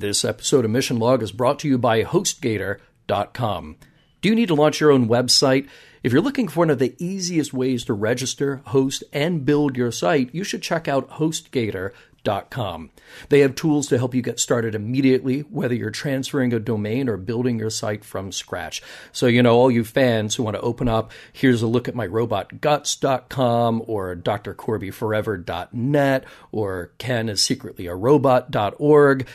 This episode of Mission Log is brought to you by HostGator.com. Do you need to launch your own website? If you're looking for one of the easiest ways to register, host, and build your site, you should check out HostGator.com. They have tools to help you get started immediately, whether you're transferring a domain or building your site from scratch. So, you know, all you fans who want to open up, here's a look at my robotguts.com or drcorbyforever.net or Ken is secretly a robot.org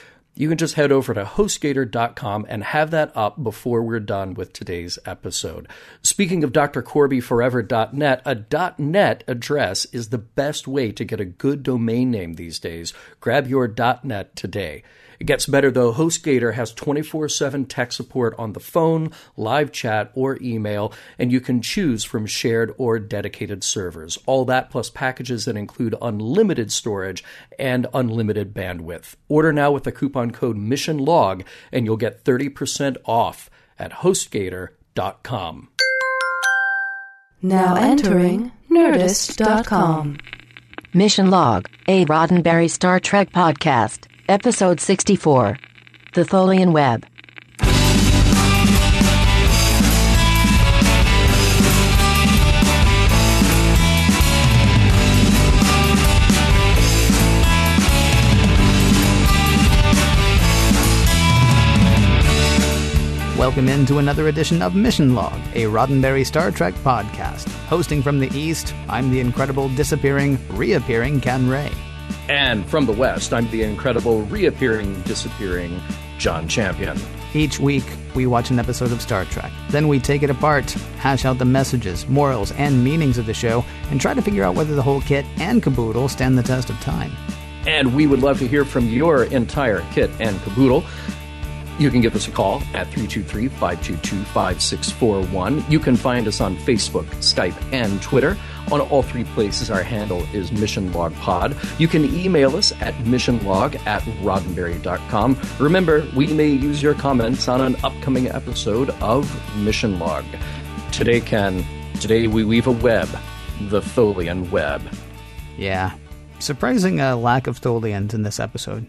you can just head over to hostgator.com and have that up before we're done with today's episode. Speaking of drcorbyforever.net, a .net address is the best way to get a good domain name these days. Grab your .net today. It gets better though. HostGator has 24 7 tech support on the phone, live chat, or email, and you can choose from shared or dedicated servers. All that plus packages that include unlimited storage and unlimited bandwidth. Order now with the coupon code MissionLog, and you'll get 30% off at HostGator.com. Now entering Nerdist.com. Mission Log, a Roddenberry Star Trek podcast. Episode 64 The Tholian Web. Welcome into another edition of Mission Log, a Roddenberry Star Trek podcast. Hosting from the East, I'm the incredible disappearing, reappearing Ken Ray. And from the West, I'm the incredible reappearing, disappearing John Champion. Each week, we watch an episode of Star Trek. Then we take it apart, hash out the messages, morals, and meanings of the show, and try to figure out whether the whole kit and caboodle stand the test of time. And we would love to hear from your entire kit and caboodle. You can give us a call at 323 522 5641. You can find us on Facebook, Skype, and Twitter. On all three places, our handle is Mission Log Pod. You can email us at missionlog at roddenberry.com. Remember, we may use your comments on an upcoming episode of Mission Log. Today, Ken, today we weave a web, the Tholian web. Yeah. Surprising uh, lack of Tholians in this episode.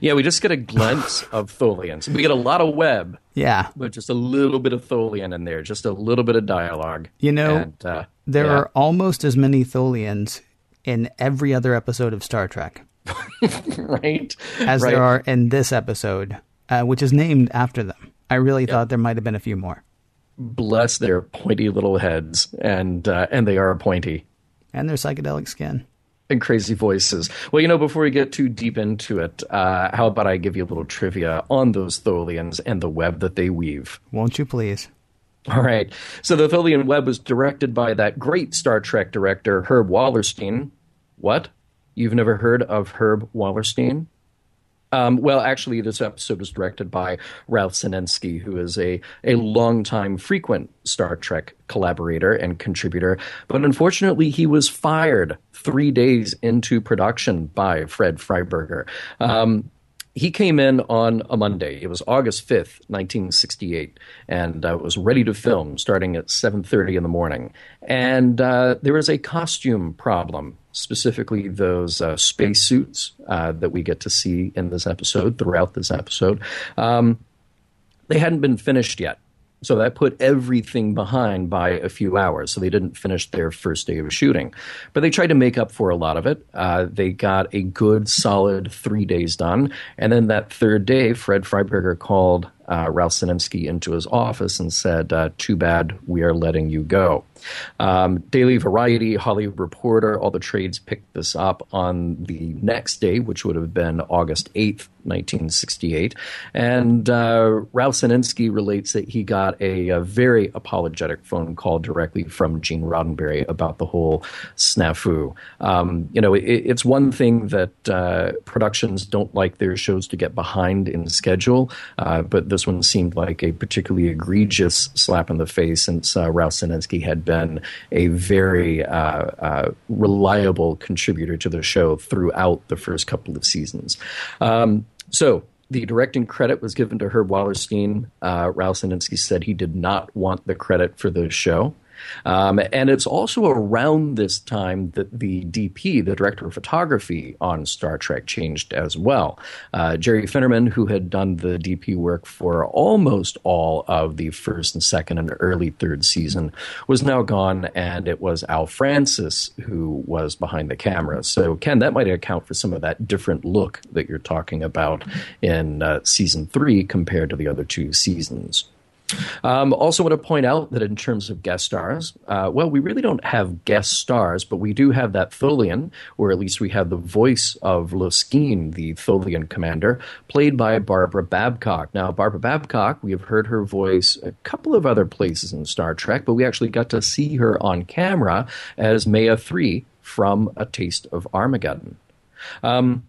Yeah, we just get a glimpse of Tholians. We get a lot of web. Yeah. But just a little bit of Tholian in there, just a little bit of dialogue. You know, and, uh, there yeah. are almost as many Tholians in every other episode of Star Trek right as right. there are in this episode, uh, which is named after them. I really thought there might have been a few more. Bless their pointy little heads, and uh, and they are pointy. And their psychedelic skin. And crazy voices. Well, you know, before we get too deep into it, uh, how about I give you a little trivia on those Tholians and the web that they weave? Won't you please? All right. So the Tholian Web was directed by that great Star Trek director, Herb Wallerstein. What? You've never heard of Herb Wallerstein? Um, well, actually, this episode was directed by Ralph Senensky, who is a, a longtime frequent Star Trek collaborator and contributor. But unfortunately, he was fired three days into production by Fred Freiberger. Um, he came in on a Monday. It was August 5th, 1968, and uh, was ready to film starting at 7.30 in the morning. And uh, there was a costume problem, specifically those uh, spacesuits uh, that we get to see in this episode, throughout this episode. Um, they hadn't been finished yet. So that put everything behind by a few hours. So they didn't finish their first day of shooting. But they tried to make up for a lot of it. Uh, they got a good, solid three days done. And then that third day, Fred Freiberger called uh, Ralph Senensky into his office and said, uh, Too bad, we are letting you go. Um, Daily Variety, Hollywood Reporter, all the trades picked this up on the next day, which would have been August 8th, 1968. And uh, Ralph Senensky relates that he got a, a, very apologetic phone call directly from Gene Roddenberry about the whole snafu. Um, you know, it, it's one thing that uh, productions don't like their shows to get behind in schedule, uh, but this one seemed like a particularly egregious slap in the face since uh, Ralph had been a very uh, uh, reliable contributor to the show throughout the first couple of seasons. Um, so the directing credit was given to Herb Wallerstein. Uh, Ralph said he did not want the credit for the show. Um, and it's also around this time that the DP, the director of photography on Star Trek, changed as well. Uh, Jerry Finnerman, who had done the DP work for almost all of the first and second and early third season, was now gone, and it was Al Francis who was behind the camera. So, Ken, that might account for some of that different look that you're talking about in uh, season three compared to the other two seasons. Um, also, want to point out that in terms of guest stars, uh, well, we really don't have guest stars, but we do have that Tholian, or at least we have the voice of Loskene, the Tholian commander, played by Barbara Babcock. Now, Barbara Babcock, we have heard her voice a couple of other places in Star Trek, but we actually got to see her on camera as Mea 3 from A Taste of Armageddon. Um,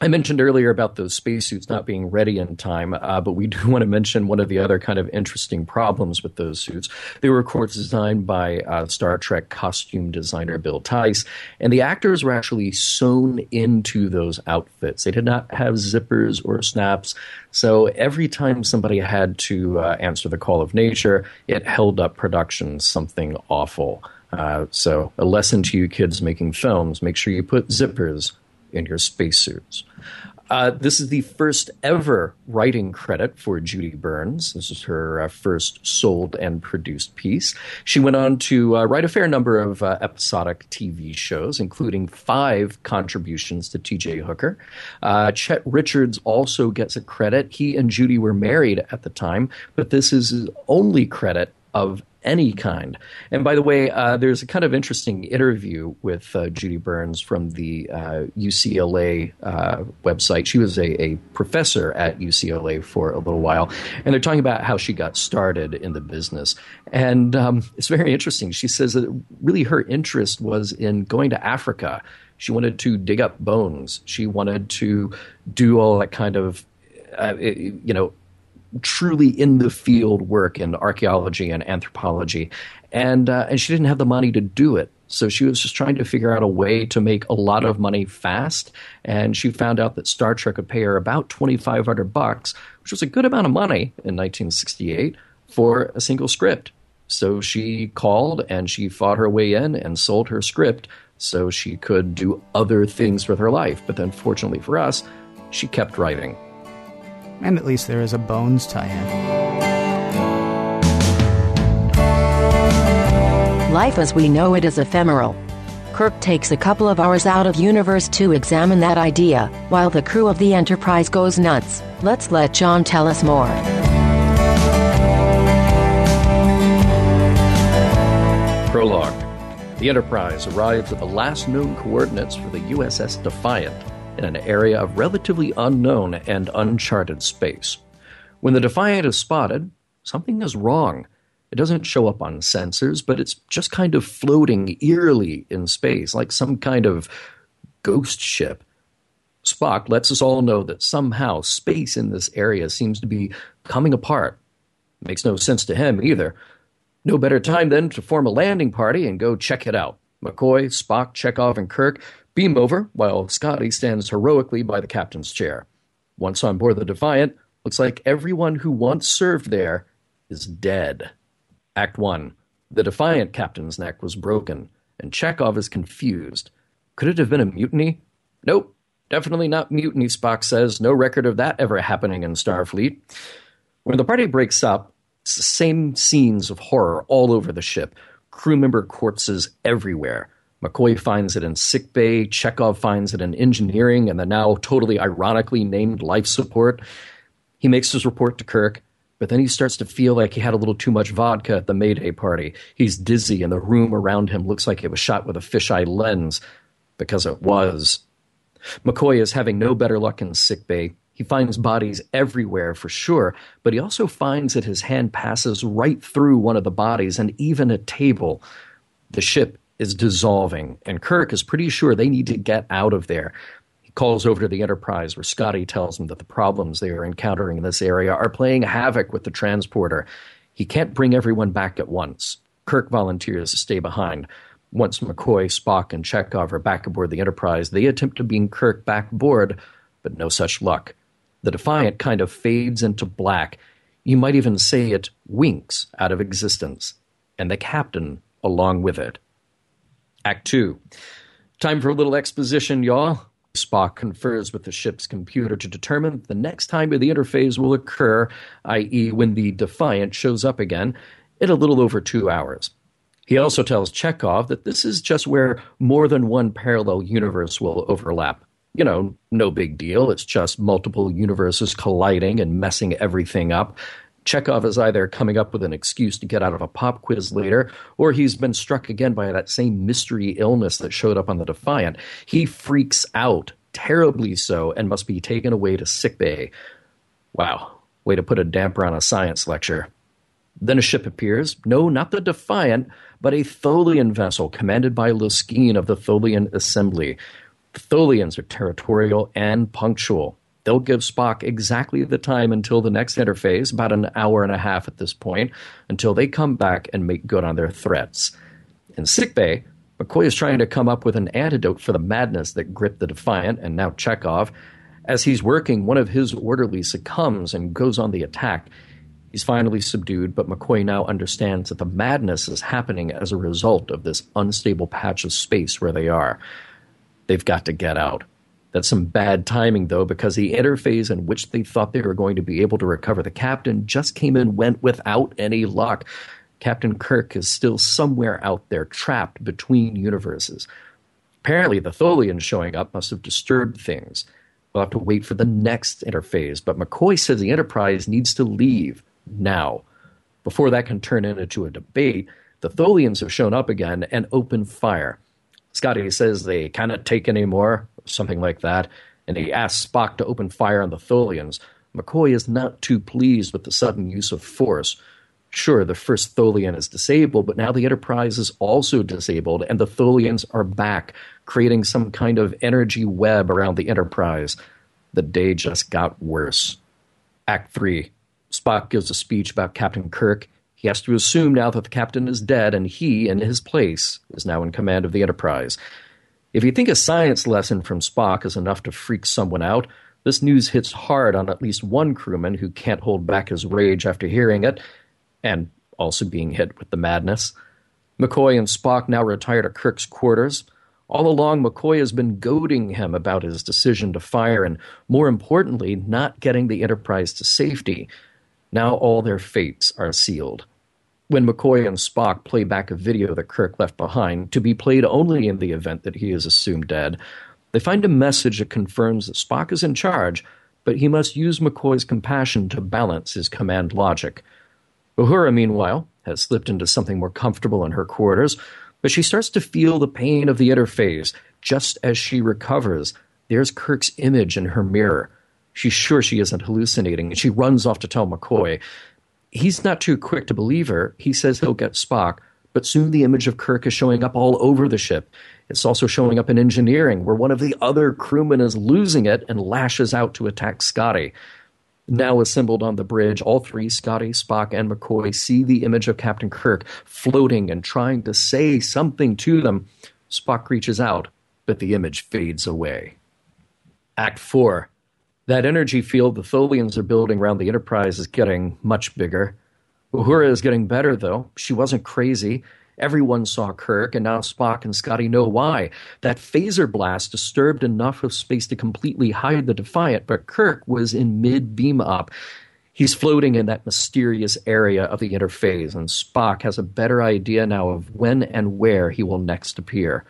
I mentioned earlier about those spacesuits not being ready in time, uh, but we do want to mention one of the other kind of interesting problems with those suits. They were, of course, designed by uh, Star Trek costume designer Bill Theiss, and the actors were actually sewn into those outfits. They did not have zippers or snaps, so every time somebody had to uh, answer the call of nature, it held up production something awful. Uh, so, a lesson to you kids making films make sure you put zippers in your spacesuits. Uh, this is the first ever writing credit for Judy Burns. This is her uh, first sold and produced piece. She went on to uh, write a fair number of uh, episodic TV shows, including five contributions to TJ Hooker. Uh, Chet Richards also gets a credit. He and Judy were married at the time, but this is his only credit of any kind. And by the way, uh, there's a kind of interesting interview with uh, Judy Burns from the uh, UCLA uh, website. She was a, a, professor at UCLA for a little while, and they're talking about how she got started in the business. And um, it's very interesting. She says that really her interest was in going to Africa. She wanted to dig up bones. She wanted to do all that kind of, uh, you know, truly in the field work in archaeology and anthropology, and uh, and she didn't have the money to do it. So she was just trying to figure out a way to make a lot of money fast, and she found out that Star Trek would pay her about twenty five hundred bucks, which was a good amount of money in 1968 for a single script. So she called and she fought her way in and sold her script so she could do other things with her life. But then, fortunately for us, she kept writing. And at least there is a Bones tie in. Life as we know it is ephemeral. Kirk takes a couple of hours out of universe to examine that idea, while the crew of the Enterprise goes nuts. Let's let John tell us more. Prologue The Enterprise arrives at the last known coordinates for the USS Defiant in an area of relatively unknown and uncharted space. When the Defiant is spotted, something is wrong. It doesn't show up on sensors, but it's just kind of floating eerily in space, like some kind of ghost ship. Spock lets us all know that somehow space in this area seems to be coming apart. Makes no sense to him either. No better time then to form a landing party and go check it out. McCoy, Spock, Chekov, and Kirk beam over while Scotty stands heroically by the captain's chair. Once on board the Defiant, looks like everyone who once served there is dead. Act 1. The Defiant captain's neck was broken, and Chekov is confused. Could it have been a mutiny? Nope, definitely not mutiny, Spock says. No record of that ever happening in Starfleet. When the party breaks up, it's the same scenes of horror all over the ship. Crew member corpses everywhere. McCoy finds it in sickbay. Chekov finds it in engineering and the now totally ironically named life support. He makes his report to Kirk, but then he starts to feel like he had a little too much vodka at the Mayday party. He's dizzy, and the room around him looks like it was shot with a fisheye lens, because it was. McCoy is having no better luck in sickbay. He finds bodies everywhere for sure, but he also finds that his hand passes right through one of the bodies and even a table. The ship is dissolving, and Kirk is pretty sure they need to get out of there. He calls over to the Enterprise, where Scotty tells him that the problems they are encountering in this area are playing havoc with the transporter. He can't bring everyone back at once. Kirk volunteers to stay behind. Once McCoy, Spock, and Chekov are back aboard the Enterprise, they attempt to bring Kirk back aboard, but no such luck. The Defiant kind of fades into black. You might even say it winks out of existence. and the captain along with it. Act 2. Time for a little exposition, y'all. Spock confers with the ship's computer to determine the next time the interphase will occur, i.e., when the Defiant shows up again, in a little over two hours. He also tells Chekov that this is just where more than one parallel universe will overlap. You know, no big deal. It's just multiple universes colliding and messing everything up. Chekov is either coming up with an excuse to get out of a pop quiz later, or he's been struck again by that same mystery illness that showed up on the Defiant. He freaks out, terribly so, and must be taken away to sickbay. Wow, way to put a damper on a science lecture. Then a ship appears. No, not the Defiant, but a Tholian vessel commanded by Loskene of the Tholian Assembly. Tholians are territorial and punctual. They'll give Spock exactly the time until the next interphase, about an hour and a half at this point, until they come back and make good on their threats. In sickbay, McCoy is trying to come up with an antidote for the madness that gripped the Defiant and now Chekov. As he's working, one of his orderlies succumbs and goes on the attack. He's finally subdued, but McCoy now understands that the madness is happening as a result of this unstable patch of space where they are. They've got to get out. That's some bad timing, though, because the interphase in which they thought they were going to be able to recover the captain just came and went without any luck. Captain Kirk is still somewhere out there, trapped between universes. Apparently, the Tholians showing up must have disturbed things. We'll have to wait for the next interphase, but McCoy says the Enterprise needs to leave now. Before that can turn into a debate, the Tholians have shown up again and opened fire. Scotty says they cannot take any more, something like that, and he asks Spock to open fire on the Tholians. McCoy is not too pleased with the sudden use of force. Sure, the first Tholian is disabled, but now the Enterprise is also disabled, and the Tholians are back, creating some kind of energy web around the Enterprise. The day just got worse. Act 3. Spock gives a speech about Captain Kirk he has to assume now that the captain is dead and he, in his place, is now in command of the Enterprise. If you think a science lesson from Spock is enough to freak someone out, this news hits hard on at least one crewman who can't hold back his rage after hearing it, and also being hit with the madness. McCoy and Spock now retire to Kirk's quarters. All along, McCoy has been goading him about his decision to fire and, more importantly, not getting the Enterprise to safety. Now all their fates are sealed. When McCoy and Spock play back a video that Kirk left behind, to be played only in the event that he is assumed dead, they find a message that confirms that Spock is in charge, but he must use McCoy's compassion to balance his command logic. Uhura, meanwhile, has slipped into something more comfortable in her quarters, but she starts to feel the pain of the interphase. Just as she recovers, there's Kirk's image in her mirror. She's sure she isn't hallucinating, and she runs off to tell McCoy. He's not too quick to believe her. He says he'll get Spock, but soon the image of Kirk is showing up all over the ship. It's also showing up in engineering, where one of the other crewmen is losing it and lashes out to attack Scotty. Now assembled on the bridge, all three, Scotty, Spock, and McCoy, see the image of Captain Kirk floating and trying to say something to them. Spock reaches out, but the image fades away. Act 4 that energy field the Tholians are building around the Enterprise is getting much bigger. Uhura is getting better, though. She wasn't crazy. Everyone saw Kirk, and now Spock and Scotty know why. That phaser blast disturbed enough of space to completely hide the Defiant, but Kirk was in mid beam up. He's floating in that mysterious area of the interphase, and Spock has a better idea now of when and where he will next appear.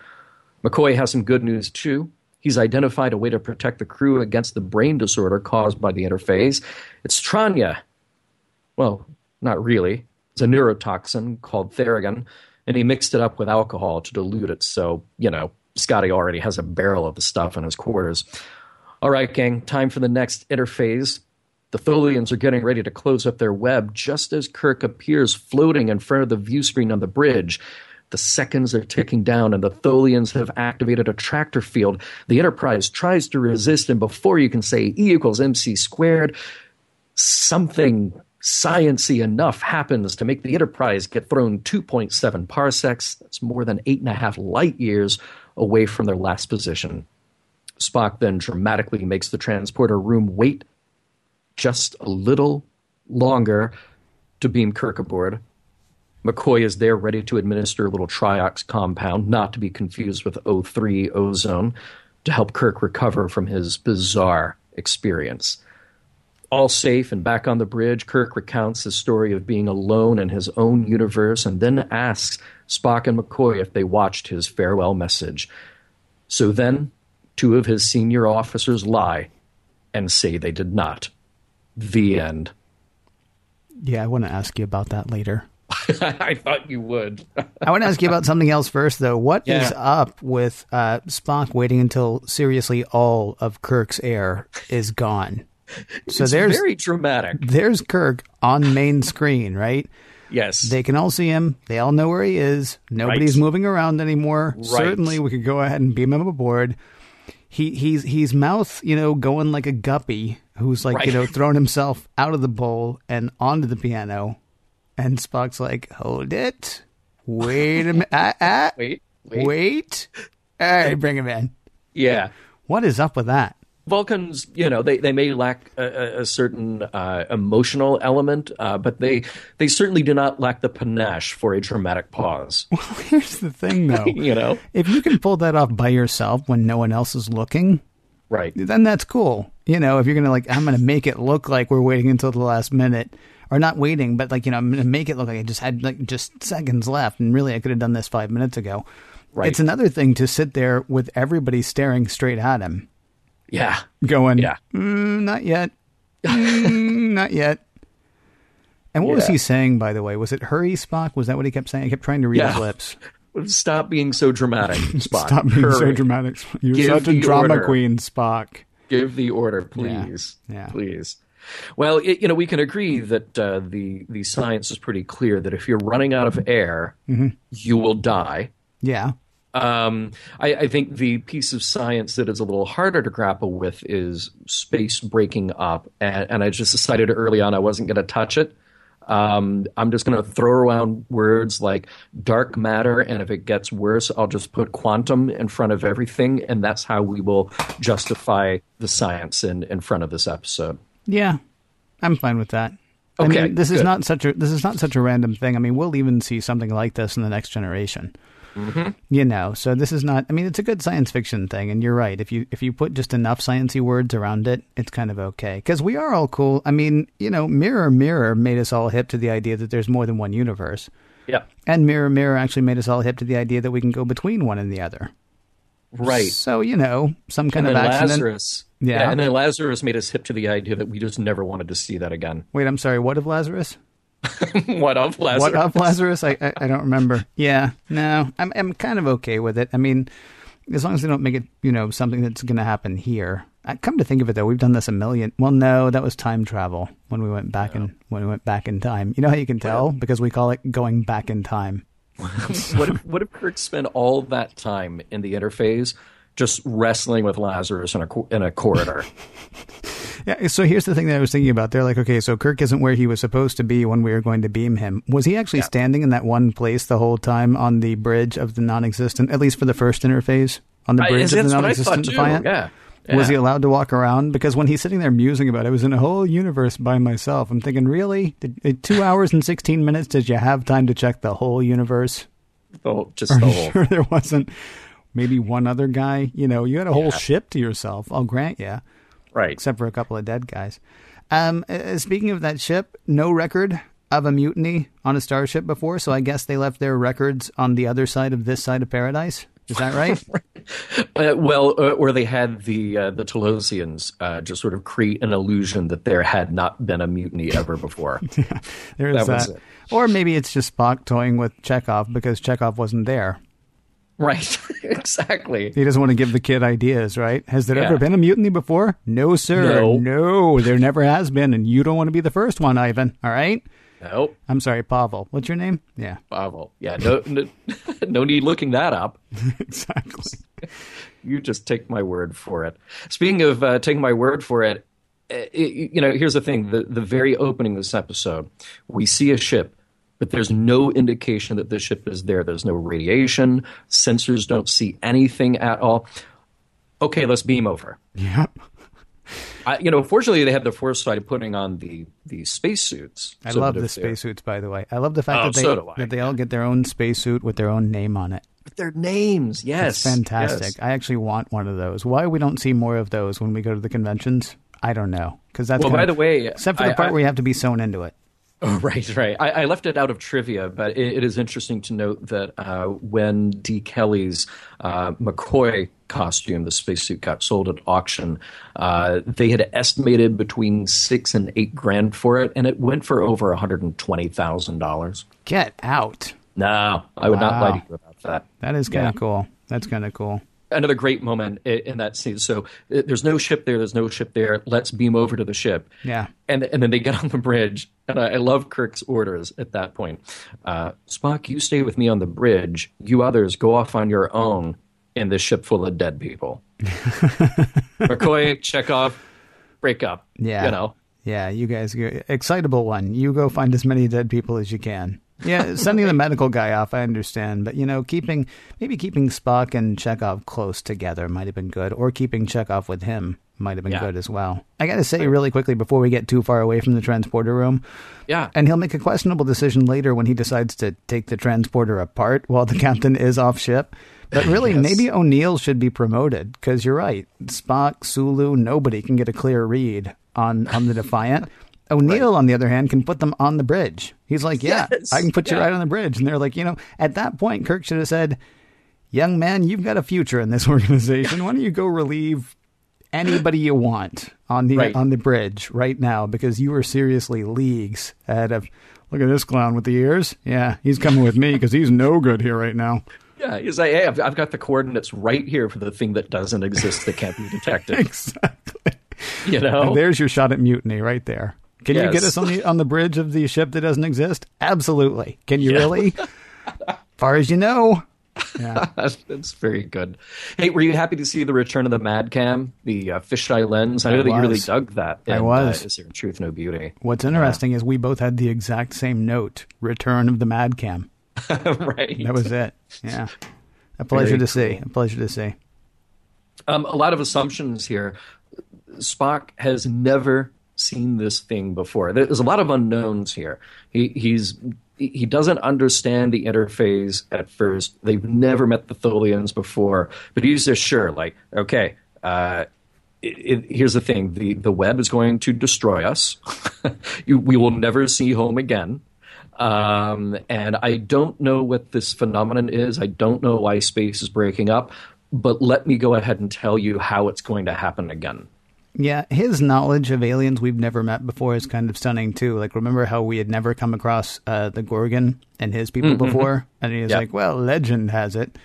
McCoy has some good news, too. He's identified a way to protect the crew against the brain disorder caused by the interphase. It's Tranya. Well, not really. It's a neurotoxin called Theragen, and he mixed it up with alcohol to dilute it. So, you know, Scotty already has a barrel of the stuff in his quarters. All right, gang, time for the next interphase. The Tholians are getting ready to close up their web just as Kirk appears floating in front of the view screen on the bridge. The seconds are ticking down, and the Tholians have activated a tractor field. The Enterprise tries to resist, and before you can say E equals MC squared, something sciency enough happens to make the Enterprise get thrown 2.7 parsecs. That's more than eight and a half light years away from their last position. Spock then dramatically makes the transporter room wait just a little longer to beam Kirk aboard. McCoy is there ready to administer a little triox compound, not to be confused with O3 ozone, to help Kirk recover from his bizarre experience. All safe and back on the bridge, Kirk recounts his story of being alone in his own universe and then asks Spock and McCoy if they watched his farewell message. So then, two of his senior officers lie and say they did not. The end. Yeah, I want to ask you about that later. I thought you would. I want to ask you about something else first, though. What is Yeah. up with uh, Spock waiting until seriously all of Kirk's air is gone? So it's there's very dramatic. there's Kirk on main screen, right? Yes. They can all see him. They all know where he is. Nobody's Right. moving around anymore. Right. Certainly, we could go ahead and beam him aboard. He he's he's mouth, you know, going like a guppy who's like you know throwing himself out of the bowl and onto the piano, and Spock's like, "Hold it, wait a minute, ah, ah, wait, wait. wait, all right, bring him in." Yeah. What is up with that? Vulcans, you know, they, they may lack a, a- certain uh, emotional element, uh, but they they certainly do not lack the panache for a dramatic pause. Well, here's the thing, though. You know, if you can pull that off by yourself when no one else is looking, right? then that's cool. You know, if you're gonna like, I'm gonna make it look like we're waiting until the last minute, or not waiting, but like you know, make it look like I just had like just seconds left, and really I could have done this five minutes ago. Right. It's another thing to sit there with everybody staring straight at him, Yeah, going, yeah. mm, "Not yet, Mm, not yet." And what was he saying, by the way? Was it "hurry, Spock"? Was that what he kept saying? I kept trying to read his lips. Stop being so dramatic, Spock. Stop being so dramatic. You're Give such a drama order. queen, Spock. Give the order, please. Yeah. Please. Well, it, you know, we can agree that uh, the the science is pretty clear that if you're running out of air, Mm-hmm. you will die. Yeah. Um, I, I think the piece of science that is a little harder to grapple with is space breaking up, and, and I just decided early on I wasn't going to touch it. Um, I'm just going to throw around words like dark matter, and if it gets worse, I'll just put quantum in front of everything, and that's how we will justify the science in, in front of this episode. Yeah, I'm fine with that. I Okay, mean, this is not such a this is not such a random thing. I mean, we'll even see something like this in the next generation. Mm-hmm. You know, so this is not. I mean, it's a good science fiction thing, and you're right. If you if you put just enough sciency words around it, it's kind of okay. Because we are all cool. I mean, you know, Mirror Mirror made us all hip to the idea that there's more than one universe, Yeah, and Mirror Mirror actually made us all hip to the idea that we can go between one and the other. right. So you know, some kind And of accident. Lazarus, Yeah. and then Lazarus made us hip to the idea that we just never wanted to see that again. Wait, I'm sorry. What of Lazarus? what of Lazarus? What of Lazarus? I, I I don't remember. Yeah, no, I'm I'm kind of okay with it. I mean, as long as they don't make it, you know, something that's going to happen here. I, come to think of it, though, we've done this a million. Well, no, that was time travel when we went back in when we went back in time. You know how you can tell because we call it going back in time. what if what if Kirk spent all that time in the interphase just wrestling with Lazarus in a in a corridor? Yeah. So here's the thing that I was thinking about. They're like, okay, so Kirk isn't where he was supposed to be when we were going to beam him. Was he actually standing in that one place the whole time on the bridge of the non-existent? At least for the first interphase on the I- bridge of the that's what I thought non-existent. Defiant. Yeah. Was he allowed to walk around? Because when he's sitting there musing about it, I was in a whole universe by myself. I'm thinking, really? Did, in two hours and 16 minutes, did you have time to check the whole universe? The whole- just the whole. sure there wasn't maybe one other guy? You know, you had a whole Yeah. ship to yourself. I'll grant you, Right. except for a couple of dead guys. Um, uh, speaking of that ship, no record of a mutiny on a starship before, so I guess they left their records on the other side of this side of paradise. Is that right? Uh, well, uh, or they had the uh, the Talosians uh, just sort of create an illusion that there had not been a mutiny ever before. There's That that. was it. Or maybe it's just Spock toying with Chekov because Chekov wasn't there. Right. exactly. He doesn't want to give the kid ideas, right? Has there Yeah. ever been a mutiny before? No, sir. No. No, there never has been, and you don't want to be the first one, Ivan. All right? Nope. I'm sorry, Pavel. What's your name? Yeah, Pavel. Yeah. No, no. No need looking that up. exactly. You just take my word for it. Speaking of uh, taking my word for it, uh, it, you know, here's the thing: the the very opening of this episode, we see a ship, but there's no indication that the ship is there. There's no radiation. Sensors don't see anything at all. Okay, let's beam over. Yep. I, you know, fortunately, they had the foresight of putting on the the spacesuits. I so love the spacesuits, by the way. I love the fact Oh, that they so that they all get their own spacesuit with their own name on it. With their names, yes, It's fantastic. yes. I actually want one of those. Why we don't see more of those when we go to the conventions? I don't know. Because that's Well, by of- the way, except for the I- part I- where you have to be sewn into it. Oh, right, right. I, I left it out of trivia, but it, it is interesting to note that uh, when De Kelley's uh, McCoy costume, the spacesuit, got sold at auction, uh, they had estimated between six and eight grand for it, and it went for over one hundred and twenty thousand dollars. Get out. No, I would not Wow. lie to you about that. That is kind of Yeah. cool. That's kind of cool. Another great moment in that scene. So uh, there's no ship there. There's no ship there. Let's beam over to the ship. Yeah. And and then they get on the bridge, and I, I love Kirk's orders at that point. Uh, Spock, you stay with me on the bridge. You others go off on your own in this ship full of dead people. McCoy, Chekov, break up. Yeah. You know. Yeah, you guys, go- excitable one. You go find as many dead people as you can. Yeah, sending the medical guy off, I understand, but you know, keeping maybe keeping Spock and Chekov close together might have been good, or keeping Chekov with him might have been Yeah. good as well. I got to say really quickly before we get too far away from the transporter room, Yeah. and he'll make a questionable decision later when he decides to take the transporter apart while the captain is off ship. But really, Yes. maybe O'Neill should be promoted because you're right. Spock, Sulu, nobody can get a clear read on on the Defiant. O'Neill, on the other hand, can put them on the bridge. He's like, "Yeah, Yes, I can put you right on the bridge." And they're like, you know, at that point, Kirk should have said, "Young man, you've got a future in this organization. Why don't you go relieve anybody you want on the Right. on the bridge right now because you are seriously leagues ahead of look at this clown with the ears yeah he's coming with me because he's no good here right now Yeah. He's like, hey, I've, I've got the coordinates right here for the thing that doesn't exist that can't be detected. exactly You know. and there's your shot at mutiny right there can you get us on the on the bridge of the ship that doesn't exist absolutely can you Yeah. really far as you know yeah That's, very good. Hey, were you happy to see the return of the Mad Cam, the uh, fisheye lens? I know I that you really dug that. I was. Uh, Is there truth, no beauty? what's interesting is we both had the exact same note return of the mad cam right. that was it yeah a pleasure Very to see a pleasure to see Um, a lot of assumptions here. Spock has never seen this thing before. There's a lot of unknowns here. He, he's he doesn't understand the interphase at first. They've never met the Tholians before, but he's just sure, like, okay, uh, it, it, here's the thing: the the web is going to destroy us. you, we will never see home again. Um, and I don't know what this phenomenon is. I don't know why space is breaking up. But let me go ahead and tell you how it's going to happen again. Yeah, his knowledge of aliens we've never met before is kind of stunning too. Like, remember how we had never come across uh, the Gorgan and his people before? And he's Yeah. like, "Well, legend has it."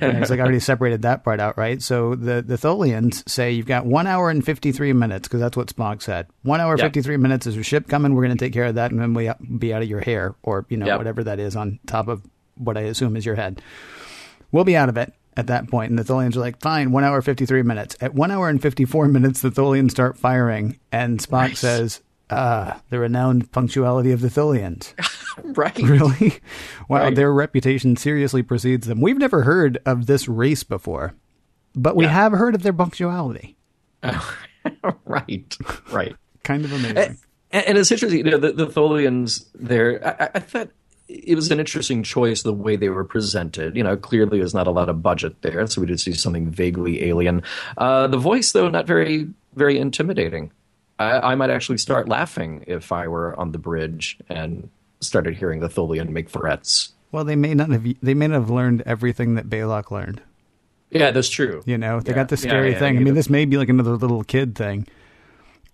And he's like, "I already separated that part out, right?" So the the Tholians say you've got one hour and fifty three minutes because that's what Spock said. One hour Yeah. fifty three minutes is your ship coming. We're going to take care of that, and then we be out of your hair or you know Yeah. whatever that is on top of what I assume is your head. We'll be out of it at that. And the Tholians are like, fine, one hour, 53 minutes. At one hour and 54 minutes, the Tholians start firing. And Spock Right. says, ah, the renowned punctuality of the Tholians. Right. really? Wow, Right. their reputation seriously precedes them. We've never heard of this race before, but we Yeah. have heard of their punctuality. right. Right. Kind of amazing. And, and it's interesting, you know, the, the Tholians there, I- I thought it was an interesting choice the way they were presented. You know, clearly there's not a lot of budget there, so we did see something vaguely alien. Uh, the voice, though, not very, very intimidating. I, I might actually start laughing if I were on the bridge and started hearing the Tholian make threats. well, they may not have. They may not have learned everything that Balok learned. Yeah, that's true. You know, they Yeah. got the scary yeah, thing. I mean, this may be like another little kid thing.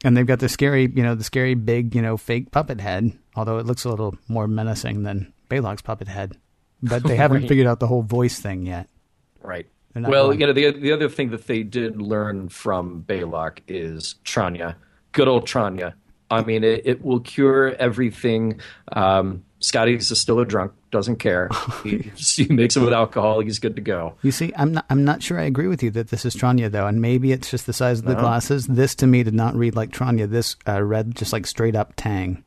And they've got the scary, you know, the scary big, you know, fake puppet head, although it looks a little more menacing than Balok's puppet head. But they haven't Right. figured out the whole voice thing yet. Right. Well, going- you know, the the other thing that they did learn from Baylock is Tranya. Good old Tranya. I mean, it, it will cure everything. Um, Scotty's still a drunk, doesn't care. He, he makes it with alcohol. He's good to go. You see, I'm not, I'm not sure I agree with you that this is Tranya, though. And maybe it's just the size of the glasses. This, to me, did not read like Tranya. This uh, read just like straight up Tang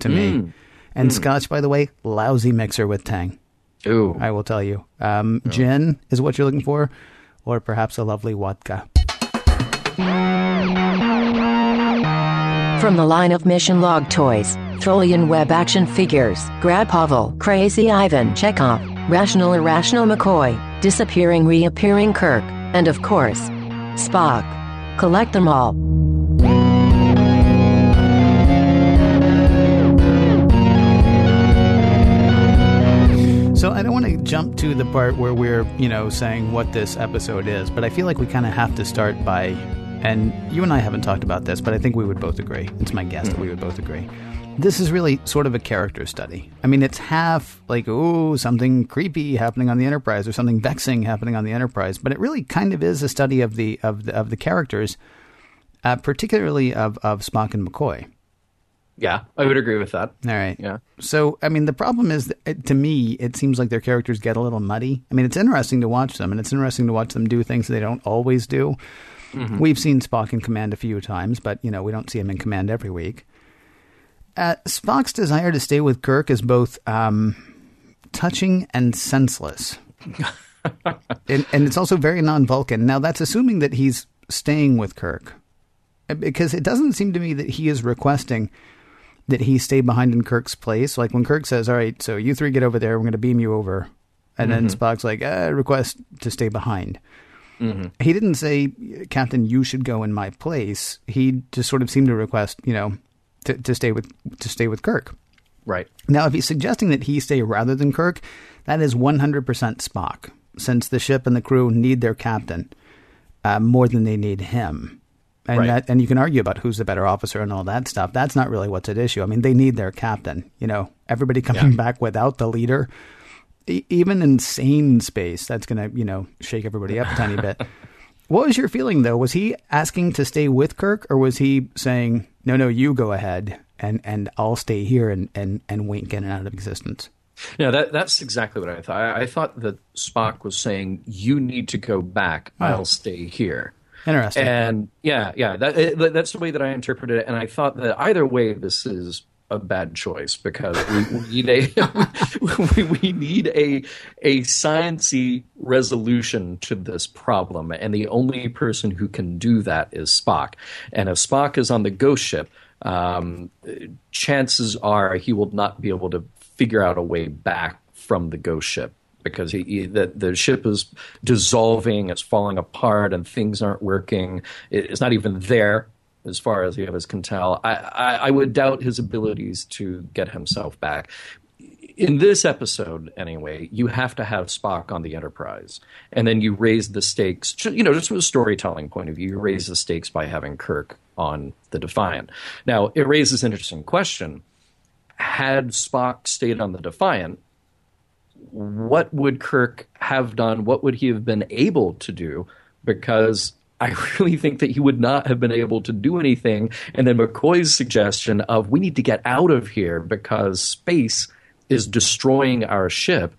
to Hmm. me. And Scotch, by the way, lousy mixer with Tang. Ooh. I will tell you. Um, Gin is what you're looking for, or perhaps a lovely vodka. From the line of mission log toys, Tholian web action figures, Grad Pavel, Crazy Ivan, Chekov, Rational Irrational McCoy, Disappearing Reappearing Kirk, and of course, Spock. Collect them all. To jump to the part where we're, you know, saying what this episode is, but I feel like we kind of have to start by, and you and I haven't talked about this, but I think we would both agree. It's my guess that we would both agree. This is really sort of a character study. I mean, it's half like, oh, something creepy happening on the Enterprise or something vexing happening on the Enterprise, but it really kind of is a study of the of the, of the characters, uh, particularly of of Spock and McCoy. Yeah, I would agree with that. All right. Yeah. So, I mean, the problem is, that, to me, it seems like their characters get a little muddy. I mean, it's interesting to watch them, and it's interesting to watch them do things they don't always do. We've seen Spock in command a few times, but, you know, we don't see him in command every week. Uh, Spock's desire to stay with Kirk is both um, touching and senseless. and, and it's also very non Vulcan. Now, that's assuming that he's staying with Kirk. Uh, Because it doesn't seem to me that he is requesting that he stayed behind in Kirk's place. Like when Kirk says, "All right, so you three get over there. We're going to beam you over," and then Spock's like, uh, "Request to stay behind." He didn't say, "Captain, you should go in my place." He just sort of seemed to request, you know, to, to stay with to stay with Kirk. Right. Now, if he's suggesting that he stay rather than Kirk, that is 100% Spock, since the ship and the crew need their captain uh, more than they need him. And Right. that, and you can argue about who's the better officer and all that stuff. That's not really what's at issue. I mean, they need their captain. You know, everybody coming back without the leader, e- even in sane space, that's going to you know shake everybody up a tiny bit. What was your feeling though? Was he asking to stay with Kirk, or was he saying, "No, no, you go ahead, and and I'll stay here and and and wink in and out of existence"? Yeah, that, that's exactly what I thought. I, I thought that Spock was saying, "You need to go back. Oh. I'll stay here." Interesting. And yeah, yeah, that, that's the way that I interpreted it. And I thought that either way, this is a bad choice because we, we need a we, we need a a sciency resolution to this problem, and the only person who can do that is Spock. And if Spock is on the ghost ship, um, chances are he will not be able to figure out a way back from the ghost ship because he, he, the, the ship is dissolving, it's falling apart, and things aren't working. It, it's not even there, as far as the others can tell. I, I, I would doubt his abilities to get himself back. In this episode, anyway, you have to have Spock on the Enterprise, and then you raise the stakes. You know, just from a storytelling point of view, you raise the stakes by having Kirk on the Defiant. Now, it raises an interesting question: Had Spock stayed on the Defiant, what would Kirk have done? What would he have been able to do? Because I really think that he would not have been able to do anything. And then McCoy's suggestion of we need to get out of here because space is destroying our ship,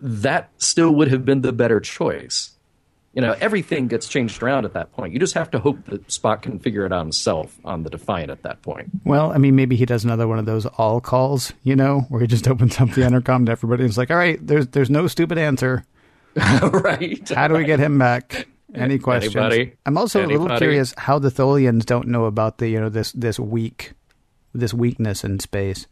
that still would have been the better choice. You know, everything gets changed around at that point. You just have to hope that Spock can figure it out himself on the Defiant at that point. Well, I mean, maybe he does another one of those all calls, you know, where he just opens up the intercom to everybody and is like, "All right, there's there's no stupid answer. right. How do we get him back? Any questions?" Anybody? I'm also a little curious how the Tholians don't know about the you know this this weak this weakness in space.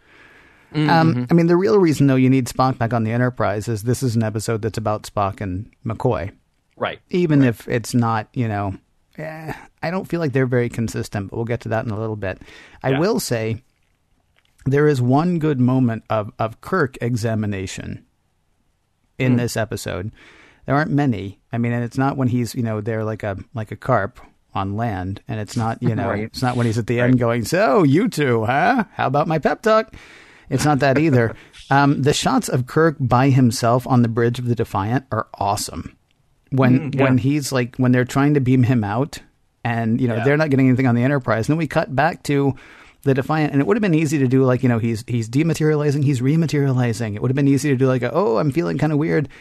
Um, I mean, the real reason though you need Spock back on the Enterprise is this is an episode that's about Spock and McCoy. Right. even if it's not, you know, eh, I don't feel like they're very consistent, but we'll get to that in a little bit. I Yeah. will say there is one good moment of, of Kirk examination in Hmm. this episode. There aren't many. I mean, and it's not when he's, you know, there like a like a carp on land, and it's not, you know, Right. it's not when he's at the end going, "So you two, huh? How about my pep talk?" It's not that either. um, the shots of Kirk by himself on the bridge of the Defiant are awesome when Mm, yeah. when he's like when they're trying to beam him out and you know Yeah. they're not getting anything on the enterprise. And then we cut back to the defiant and it would have been easy to do like you know he's he's dematerializing he's rematerializing. It would have been easy to do like a, oh i'm feeling kind of weird.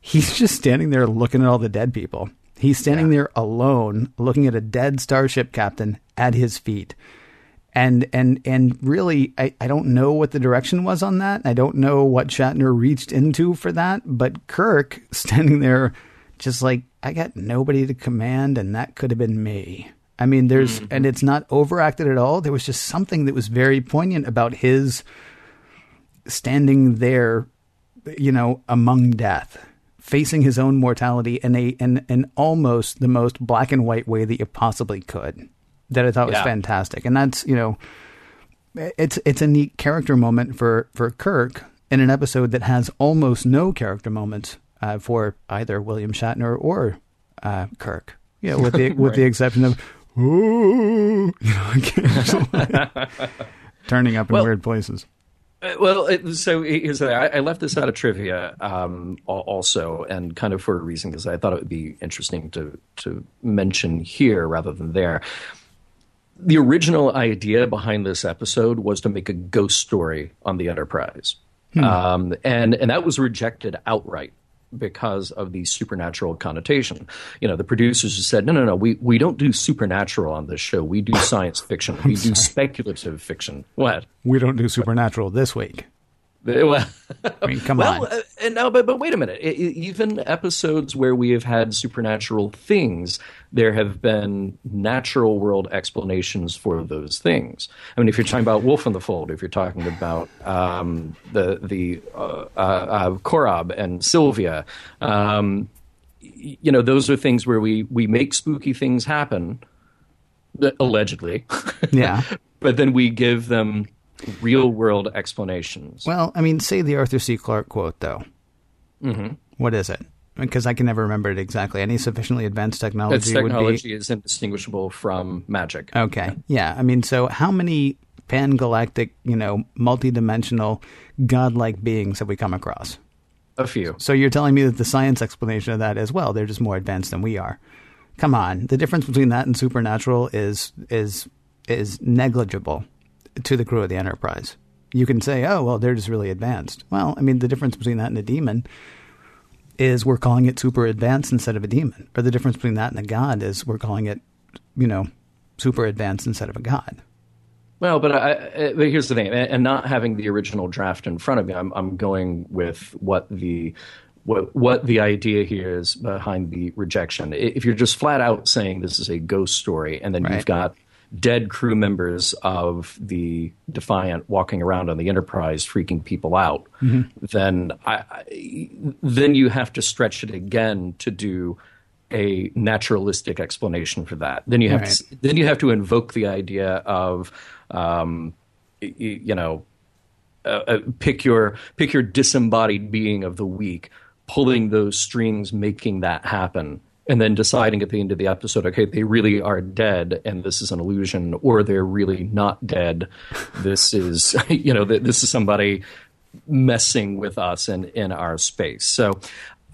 He's just standing there looking at all the dead people. He's standing there alone looking at a dead starship captain at his feet. And and and really I, I don't know what the direction was on that. I don't know what shatner reached into for that but kirk standing there just like i got nobody to command and that could have been me I mean, there's, mm-hmm. and it's not overacted at all. There was just something that was very poignant about his standing there, you know, among death, facing his own mortality in a, in, in almost the most black and white way that you possibly could. That I thought was fantastic. And that's, you know, it's, it's a neat character moment for, for Kirk in an episode that has almost no character moments uh, for either William Shatner or uh, Kirk. Know, with the with the exception of ooh, you know, turning up in Well- weird places. Uh, Well, it, so here's the. I, I left this out of trivia um, also, and kind of for a reason because I thought it would be interesting to to mention here rather than there. The original idea behind this episode was to make a ghost story on the Enterprise, um, and and that was rejected outright because of the supernatural connotation. You know, the producers just said, no, no, no, we, we don't do supernatural on this show. We do science fiction. We do speculative fiction. What? We don't do supernatural this week. Well, I mean, come well, on. uh, and now, but but wait a minute. I- I- even episodes where we have had supernatural things, there have been natural world explanations for those things. I mean, if you're talking about Wolf in the Fold, if you're talking about um, the the uh, uh, uh, Korob and Sylvia, um, you know, those are things where we we make spooky things happen, allegedly. Yeah. but then we give them real world explanations. Well, I mean, say the Arthur C. Clarke quote, though. Mm-hmm. is it? Because I can never remember it exactly. Any sufficiently advanced technology, Its would be technology is indistinguishable from magic. Okay. Yeah. I mean, so how many pan galactic, you know, multi multidimensional, godlike beings have we come across? A few. So you're telling me that the science explanation of that as well, they're just more advanced than we are. Come on. The difference between that and supernatural is is is negligible to the crew of the Enterprise. You can say, "Oh, well, they're just really advanced." Well, I mean, the difference between that and a demon is we're calling it super advanced instead of a demon. Or the difference between that and a god is we're calling it, you know, super advanced instead of a god. Well, but, I, but here's the thing, and and not having the original draft in front of me, I'm, I'm going with what the what what the idea here is behind the rejection. If you're just flat out saying this is a ghost story, and then Right. you've got dead crew members of the Defiant walking around on the Enterprise freaking people out, then I, then you have to stretch it again to do a naturalistic explanation for that. Then you have Right. to, then you have to invoke the idea of um, you know uh, uh, pick your pick your disembodied being of the week, pulling those strings, making that happen, and then deciding at the end of the episode, okay, they really are dead, and this is an illusion, or they're really not dead. This is you know this is somebody messing with us and in our space. So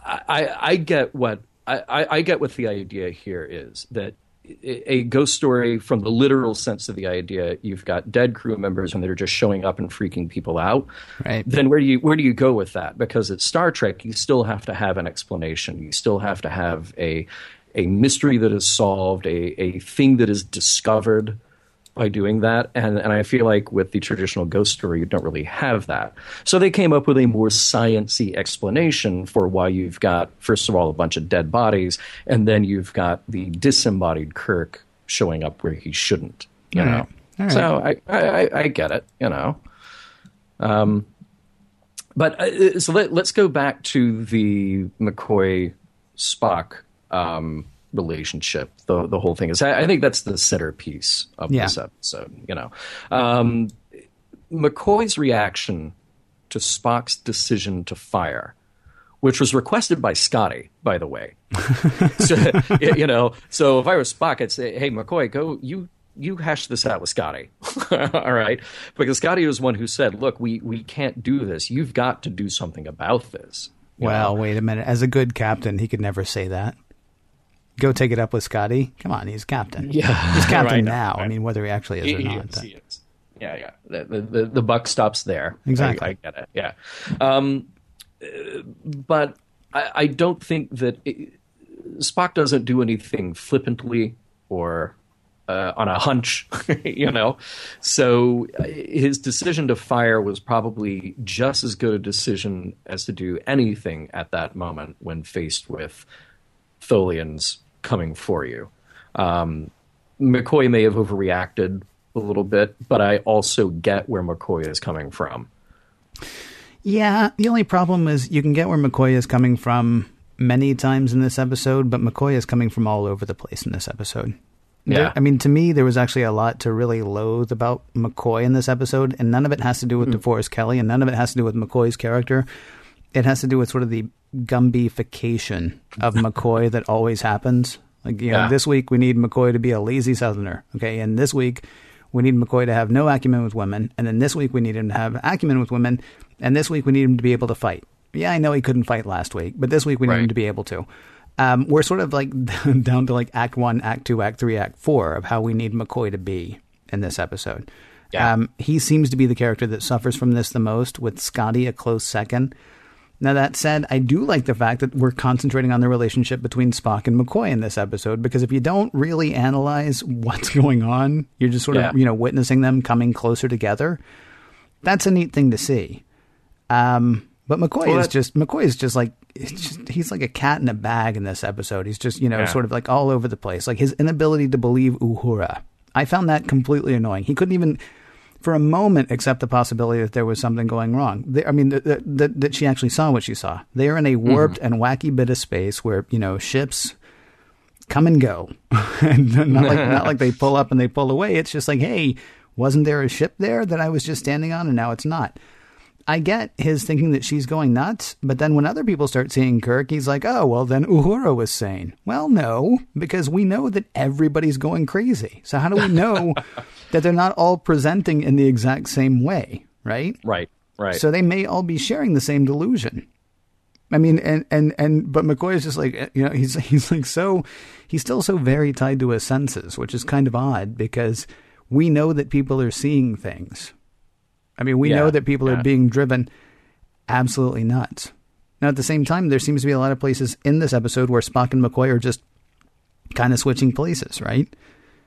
I, I, get what I I get what the idea here is that a ghost story from the literal sense of the idea. You've got dead crew members and they're just showing up and freaking people out. Right. then where do you where do you go with that? Because it's star trek you still have to have an explanation. You still have to have a a mystery that is solved a a thing that is discovered by doing that. And and I feel like with the traditional ghost story you don't really have that. So they came up with a more sciency explanation for why you've got first of all a bunch of dead bodies and then you've got the disembodied Kirk showing up where he shouldn't you All know? Right. So I, I I- I get it you know? Um but uh, so let, let's go back to the McCoy Spock um, relationship. The the whole thing is. I, I think that's the centerpiece of Yeah. this episode. You know, um, McCoy's reaction to Spock's decision to fire, which was requested by Scotty, by the way. so, you know, so if I was Spock, I'd say, "Hey, McCoy, go you." You hash this out with Scotty, all right? Because Scotty was one who said, "Look, we we can't do this. You've got to do something about this." Well, know? wait a minute. As a good captain, he could never say that. Go take it up with Scotty. Come on, he's captain. Yeah, he's captain right, now. I mean, whether he actually is He- or he not. is, he is. Yeah, yeah. The, the, the, the buck stops there. Exactly. I, I get it. Yeah. Um, uh, but I, I don't think that it, Spock doesn't do anything flippantly or uh, on a hunch, you know. So uh, his decision to fire was probably just as good a decision as to do anything at that moment when faced with Tholians coming for you. Um, McCoy may have overreacted a little bit, but I also get where McCoy is coming from. Yeah, the only problem is you can get where McCoy is coming from many times in this episode, but McCoy is coming from all over the place in this episode. Yeah. There- I mean, to me, there was actually a lot to really loathe about McCoy in this episode, and none of it has to do with DeForest Kelley, and none of it has to do with McCoy's character. It has to do with sort of the Gumbification of McCoy that always happens. Like, you know, Yeah. this week we need McCoy to be a lazy Southerner, okay, and this week we need McCoy to have no acumen with women, and then this week we need him to have acumen with women, and this week we need him to be able to fight. Yeah, I know he couldn't fight last week, but this week we need him to be able to. Um, we're sort of like down to like Act One, Act Two, Act Three, Act Four of how we need McCoy to be in this episode. Yeah. Um, he seems to be the character that suffers from this the most, with Scotty a close second. Now that said, I do like the fact that we're concentrating on the relationship between Spock and McCoy in this episode because if you don't really analyze what's going on, you're just sort Yeah. of you know witnessing them coming closer together. That's a neat thing to see. Um, but McCoy Well, is just McCoy is just like it's just, he's like a cat in a bag in this episode. He's just you know Yeah. sort of like all over the place. Like his inability to believe Uhura, I found that completely annoying. He couldn't even for a moment accept the possibility that there was something going wrong. They, I mean, that, she actually saw what she saw. They are in a mm-hmm. warped and wacky bit of space where you know ships come and go, and not like not like they pull up and they pull away. It's just like, hey, wasn't there a ship there that I was just standing on, and now it's not. I get his thinking that she's going nuts, but then when other people start seeing Kirk, he's like, oh, well, then Uhura was sane. Well, no, because we know that everybody's going crazy. So how do we know that they're not all presenting in the exact same way, right? Right, right. So they may all be sharing the same delusion. I mean, and and and but McCoy is just like eh, you know he's he's like so he's still so very tied to his senses, which is kind of odd because we know that people are seeing things. I mean, we Yeah, know that people yeah. are being driven absolutely nuts. Now, at the same time, there seems to be a lot of places in this episode where Spock and McCoy are just kind of switching places, right?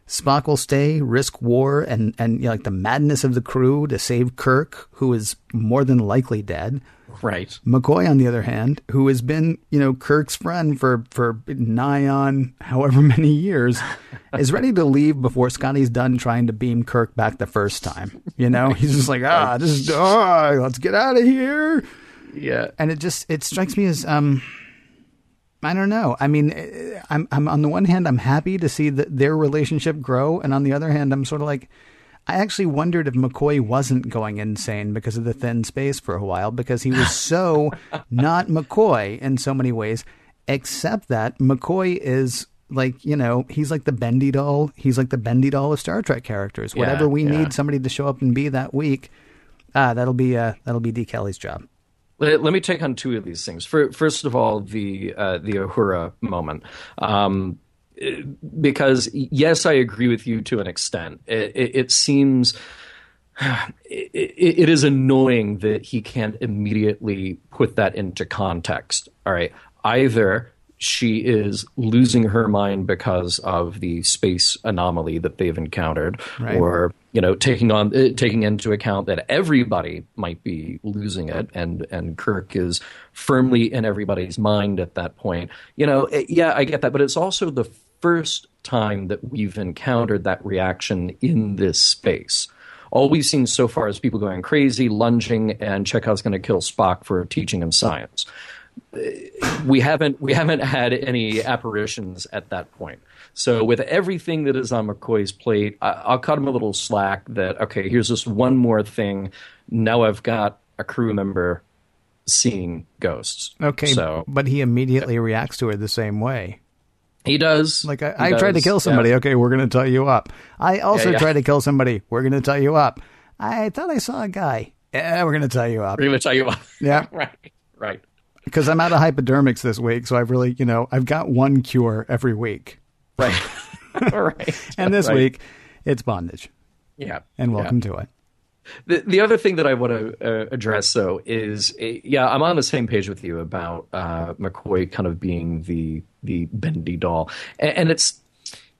Spock will stay, risk war, and and you know, like the madness of the crew to save Kirk, who is more than likely dead. right. McCoy, on the other hand, who has been, you know, Kirk's friend for for nigh on however many years, is ready to leave before Scotty's done trying to beam Kirk back the first time. You know, he's just like, ah, this is, ah, let's get out of here. Yeah. And it just it strikes me as um. I don't know. I mean, eh, I'm I'm on the one hand I'm happy to see that their relationship grow, and on the other hand I'm sort of like, I actually wondered if McCoy wasn't going insane because of the thin space for a while because he was so not McCoy in so many ways, except that McCoy is like you know he's like the bendy doll. He's like the bendy doll of Star Trek characters. Yeah, Whatever we yeah. need somebody to show up and be that week, ah, that'll be uh that'll be De Kelley's job. Let, let me take on two of these things. For, first of all, the uh, the Uhura moment, um, because yes, I agree with you to an extent. It, it, it seems it, it is annoying that he can't immediately put that into context. All right, either she is losing her mind because of the space anomaly that they've encountered, Right. or you know, taking on uh, taking into account that everybody might be losing it, and and Kirk is firmly in everybody's mind at that point. You know, eh, yeah, I get that, but it's also the first time that we've encountered that reaction in this space. All we've seen so far is people going crazy, lunging, and Chekov's going to kill Spock for teaching him science we haven't we haven't had any apparitions at that point. So with everything that is on McCoy's plate, I, I'll cut him a little slack. That okay, here's this one more thing. Now I've got a crew member seeing ghosts. Okay, so but he immediately reacts to her the same way. he does. Like I, I tried to kill somebody. yeah. Okay, we're going to tie you up. I also Yeah, yeah. tried to kill somebody. We're going to tie you up. I thought I saw a guy. Yeah, we're going to tie you up. We're gonna tell you what. Yeah, right, right. Because I'm out of hypodermics this week, so I've really, you know, I've got one cure every week, Right. Right. and this Right. week it's bondage. yeah. And yeah. welcome to it. The, the other thing that I want to uh, address, though, is uh, yeah, I'm on the same page with you about uh, McCoy kind of being the the bendy doll, and, and it's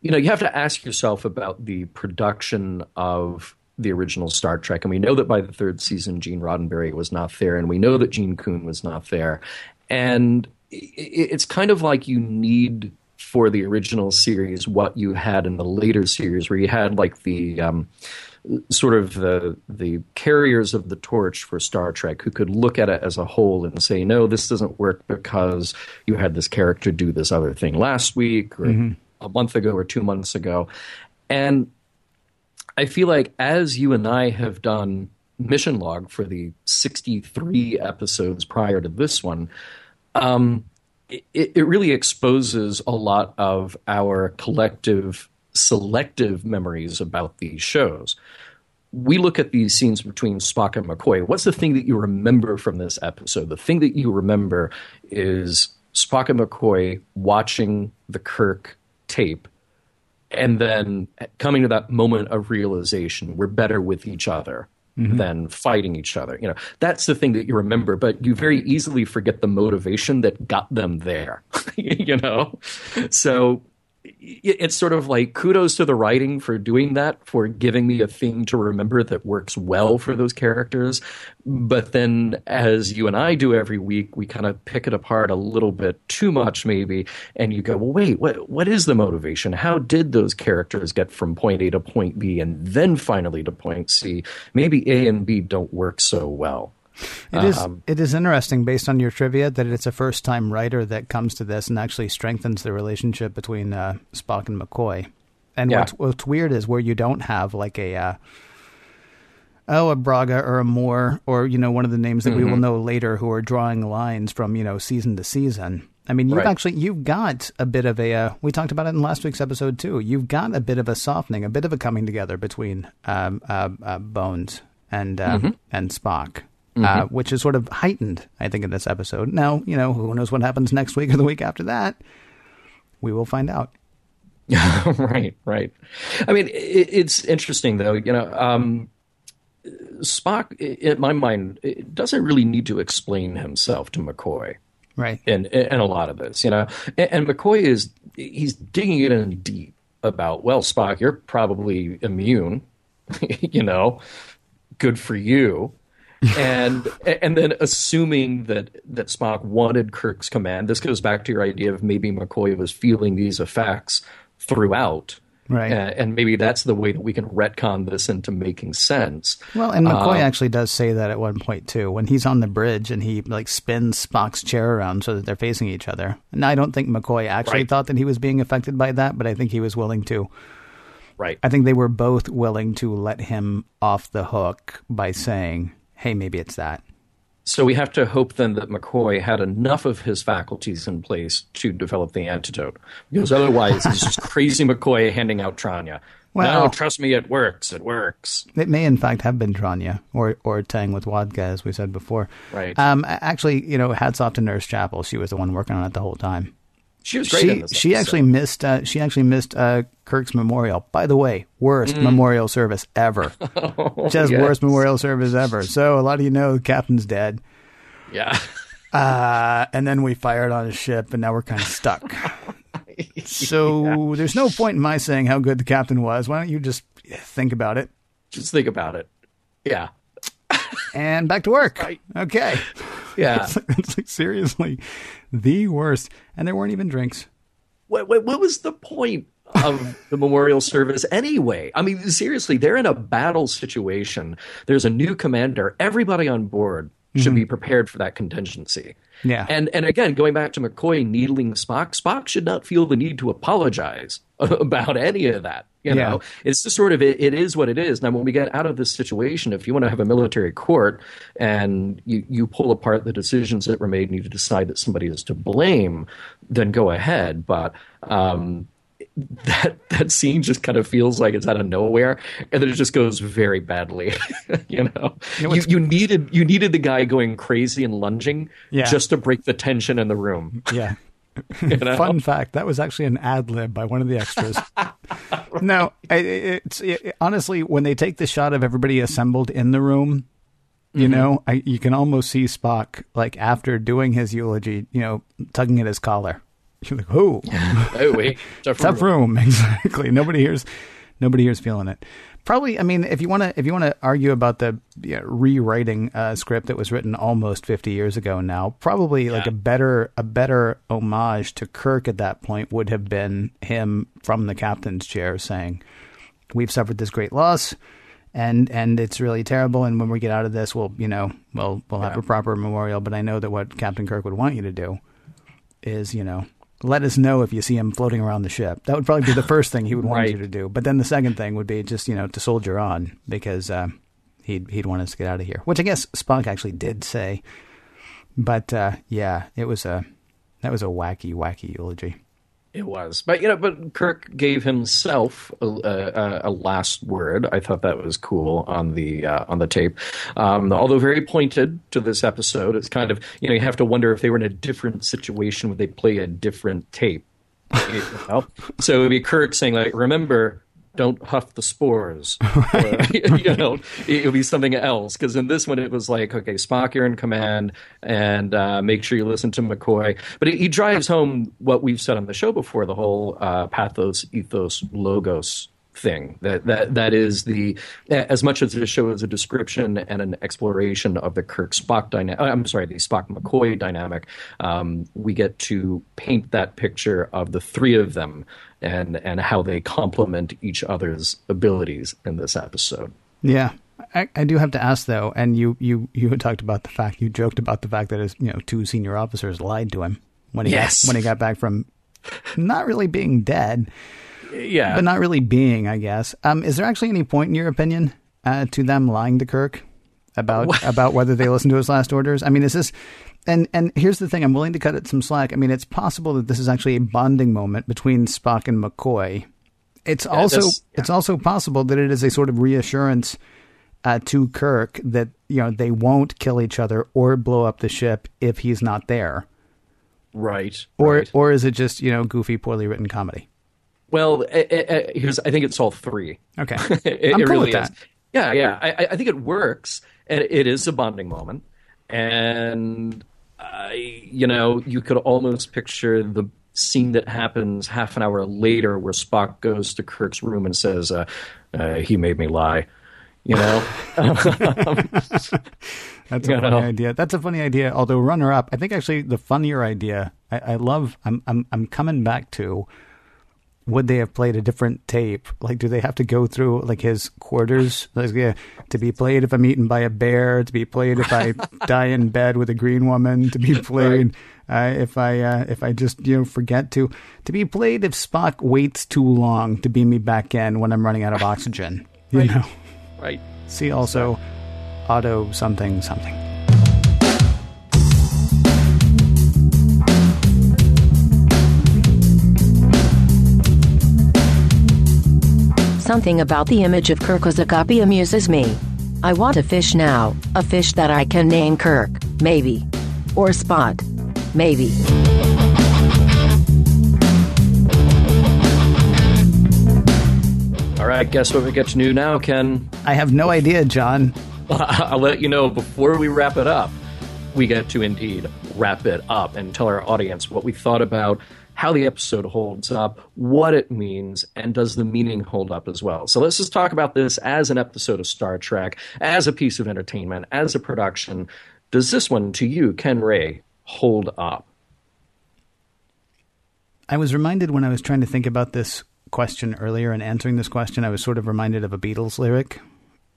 you know you have to ask yourself about the production of the original Star Trek, and we know that by the third season, Gene Roddenberry was not there, and we know that Gene Coon was not there, and it's kind of like you need for the original series what you had in the later series, where you had like the um, sort of the the carriers of the torch for Star Trek who could look at it as a whole and say, no, this doesn't work because you had this character do this other thing last week or a month ago or two months ago, and I feel like as you and I have done mission log for the 63 episodes prior to this one, um, it, it really exposes a lot of our collective selective memories about these shows. We look at these scenes between Spock and McCoy. What's the thing that you remember from this episode? The thing that you remember is Spock and McCoy watching the Kirk tape and then coming to that moment of realization we're better with each other mm-hmm. than fighting each other. You know that's the thing that you remember but you very easily forget the motivation that got them there you know? So it's sort of like kudos to the writing for doing that for giving me a thing to remember that works well for those characters. But then as you and I do every week we kind of pick it apart a little bit too much maybe and you go well wait what what is the motivation? How did those characters get from point A to point B and then finally to point C? Maybe A and B don't work so well It is. it is interesting, based on your trivia, that it's a first-time writer that comes to this and actually strengthens the relationship between uh, Spock and McCoy. And Yeah. what's, what's weird is where you don't have like a uh, oh a Braga or a Moore or you know one of the names that we Mm-hmm. will know later who are drawing lines from you know season to season. I mean, you've Right. actually you've got a bit of a. Uh, we talked about it in last week's episode too. You've got a bit of a softening, a bit of a coming together between um, uh, uh, Bones and uh, Mm-hmm. and Spock, uh, which is sort of heightened, I think, in this episode. Now, you know, who knows what happens next week or the week after that? We will find out. right, right. I mean, it, it's interesting though. You know, um, Spock, in my mind, doesn't really need to explain himself to McCoy Right. And in a lot of this. You know, and, and McCoy is he's digging it in deep about. Well, Spock, you're probably immune. you know, good for you. and and then assuming that that Spock wanted Kirk's command. This goes back to your idea of maybe McCoy was feeling these effects throughout. Right. Uh, and maybe that's the way that we can retcon this into making sense. Well, and McCoy Um, actually does say that at one point too, when he's on the bridge and he like spins Spock's chair around so that they're facing each other. And I don't think McCoy actually Right. thought that he was being affected by that, but I think he was willing to. Right. I think they were both willing to let him off the hook by saying, "Hey, maybe it's that." So we have to hope then that McCoy had enough of his faculties in place to develop the antidote, because otherwise it's just crazy McCoy handing out Tranya. Well- no, trust me, it works. It works. It may, in fact, have been Tranya or or Tang with Wadka, as we said before. Right. Um. Actually, you know, hats off to Nurse Chapel. She was the one working on it the whole time. She was great. She she episode. actually missed. Uh, she actually missed uh, Kirk's memorial. By the way, worst memorial service ever. Just yes. worst memorial service ever. So a lot of you know the captain's dead. yeah. Uh, and then we fired on his ship, and now we're kind of stuck. So there's no point in my saying how good the captain was. Why don't you just think about it? Just think about it. Yeah. And back to work. Right. Okay. Yeah. It's like, it's like seriously the worst. And there weren't even drinks. what, what, what was the point of the memorial service anyway? I mean, seriously, they're in a battle situation. There's a new commander. Everybody on board should mm-hmm. be prepared for that contingency. Yeah. And and again, going back to McCoy needling Spock, Spock should not feel the need to apologize about any of that. You Yeah. know, it's just sort of it, it is what it is. Now, when we get out of this situation, if you want to have a military court and you you pull apart the decisions that were made and you decide that somebody is to blame, then go ahead. But um, that that scene just kind of feels like it's out of nowhere, and then it just goes very badly. you know, you, what's- you needed you needed the guy going crazy and lunging Yeah. just to break the tension in the room. Yeah. You know? Fun fact: that was actually an ad lib by one of the extras. No, I- it's it, honestly when they take the shot of everybody assembled in the room, Mm-hmm. you know, I, you can almost see Spock like after doing his eulogy, you know, tugging at his collar. You're like, oh, oh wait, tough, tough room, exactly. Nobody here's nobody here's feeling it. Probably, I mean, if you want to, if you want to argue about the you know, rewriting a script that was written almost fifty years ago now, probably like a better, a better homage to Kirk at that point would have been him from the captain's chair saying, "We've suffered this great loss, and and it's really terrible. And when we get out of this, we'll, you know, we'll we'll have a proper memorial. But I know that what Captain Kirk would want you to do is, you know." Let us know if you see him floating around the ship. That would probably be the first thing he would want Right. you to do. But then the second thing would be just you know to soldier on because uh, he'd he'd want us to get out of here, which I guess Spock actually did say. But uh, yeah, it was a that was a wacky wacky eulogy. It was, but you know, but Kirk gave himself a, a, a last word. I thought that was cool on the uh, on the tape, um, although very pointed to this episode. It's kind of you know you have to wonder if they were in a different situation would they play a different tape. You know? So it'd be Kirk saying like, "Remember, don't huff the spores." Or, you know, it would be something else because in this one it was like, "Okay, Spock, you're in command, and uh, make sure you listen to McCoy." But he, drives home what we've said on the show before: the whole uh, pathos, ethos, logos thing that that that is the as much as the show is a description and an exploration of the Kirk Spock dynamic. I'm sorry, the Spock McCoy dynamic. Um, we get to paint that picture of the three of them and and how they complement each other's abilities in this episode. Yeah. I, I do have to ask though, and you, you, you had talked about the fact you joked about the fact that his you know two senior officers lied to him when he Yes. when he got back from not really being dead, Yeah, but not really being, I guess. Um, is there actually any point in your opinion uh, to them lying to Kirk about about whether they listened to his last orders? I mean, is this and and here's the thing: I'm willing to cut it some slack. I mean, it's possible that this is actually a bonding moment between Spock and McCoy. It's also this- yeah. it's also possible that it is a sort of reassurance uh, to Kirk that you know they won't kill each other or blow up the ship if he's not there, right. or right. or is it just you know goofy, poorly written comedy? Well, eh, eh, eh, here's I think it's all three. Okay, it, I'm it cool really with that. is. Yeah, yeah. I, I- I think it works, and it is a bonding moment. And I, you know, you could almost picture the scene that happens half an hour later, where Spock goes to Kirk's room and says, uh, uh, "He made me lie." You know, That's a You funny know? idea. That's a funny idea. Although runner up, I think actually the funnier idea. I, I love. I'm I'm I'm coming back to. Would they have played a different tape? Like, do they have to go through like his quarters? Like, yeah, to be played if I'm eaten by a bear. To be played if I die in bed with a green woman. To be played uh, if I uh, if I just you know forget to. To be played if Spock waits too long to beam me back in when I'm running out of oxygen. You Right. know. right? See also auto something something. Something about the image of Kirk Ozakapi amuses me. I want a fish now, a fish that I can name Kirk, maybe. Or Spot, maybe. All right. Guess what we get to do now, Ken? I have no idea, John. I'll let you know before we wrap it up. We get to indeed wrap it up and tell our audience what we thought about how the episode holds up, what it means, and does the meaning hold up as well. So let's just talk about this as an episode of Star Trek, as a piece of entertainment, as a production. Does this one, to you, Ken Ray, hold up? I was reminded when I was trying to think about this question earlier and answering this question, I was sort of reminded of a Beatles lyric.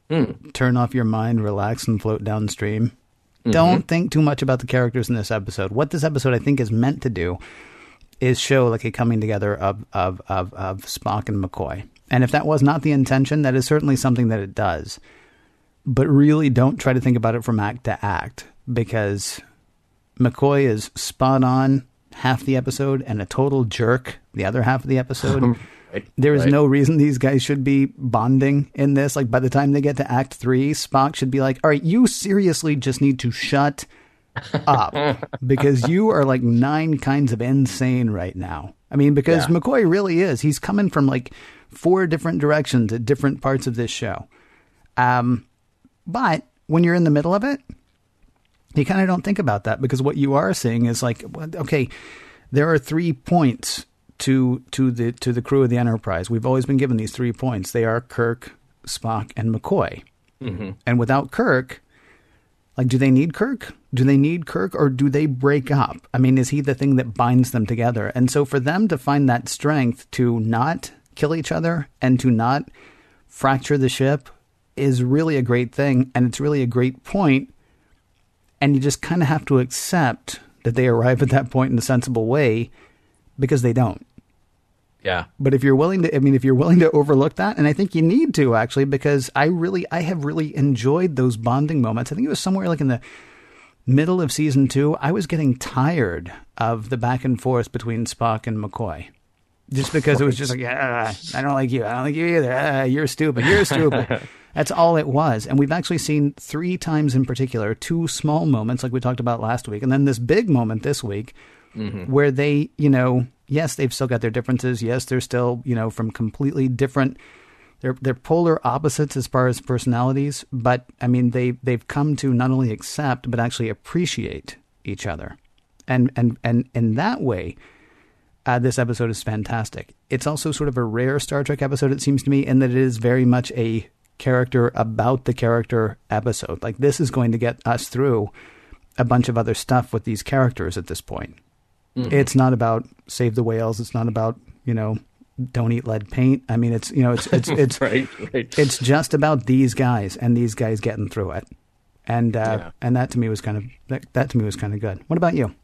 Hmm. Turn off your mind, relax, and float downstream. Mm-hmm. Don't think too much about the characters in this episode. What this episode, I think, is meant to do is show like a coming together of, of, of, of Spock and McCoy. And if that was not the intention, that is certainly something that it does. But really don't try to think about it from act to act because McCoy is spot on half the episode and a total jerk the other half of the episode. Right, There is right. no reason these guys should be bonding in this. Like by the time they get to Act Three, Spock should be like, "All right, you seriously just need to shut up because you are like nine kinds of insane right now." I mean, because Yeah. McCoy really is. He's coming from like four different directions at different parts of this show. Um, but when you're in the middle of it, you kind of don't think about that because what you are seeing is like, okay, there are three points to to the to the crew of the Enterprise. We've always been given these three points. They are Kirk, Spock and McCoy. And without Kirk, like, do they need Kirk? Do they need Kirk or do they break up? I mean, is he the thing that binds them together? And so for them to find that strength to not kill each other and to not fracture the ship is really a great thing. And it's really a great point. And you just kind of have to accept that they arrive at that point in a sensible way because they don't. Yeah. But if you're willing to, I mean, if you're willing to overlook that, and I think you need to actually, because I really, I have really enjoyed those bonding moments. I think it was somewhere like in the middle of season two. I was getting tired of the back and forth between Spock and McCoy. Just because it was just like, ah, I don't like you. I don't like you either. Ah, you're stupid. You're stupid. That's all it was. And we've actually seen three times in particular, two small moments like we talked about last week, and then this big moment this week where they, you know, yes, they've still got their differences. Yes, they're still, you know, from completely different they're they're polar opposites as far as personalities, but I mean they they've come to not only accept but actually appreciate each other. And and and in that way, uh, this episode is fantastic. It's also sort of a rare Star Trek episode, it seems to me, in that it is very much a character about the character episode. Like this is going to get us through a bunch of other stuff with these characters at this point. It's not about save the whales. It's not about you know don't eat lead paint. I mean, it's you know it's it's it's Right, right. it's just about these guys and these guys getting through it, and uh, Yeah. and that to me was kind of that, that to me was kind of good. What about you?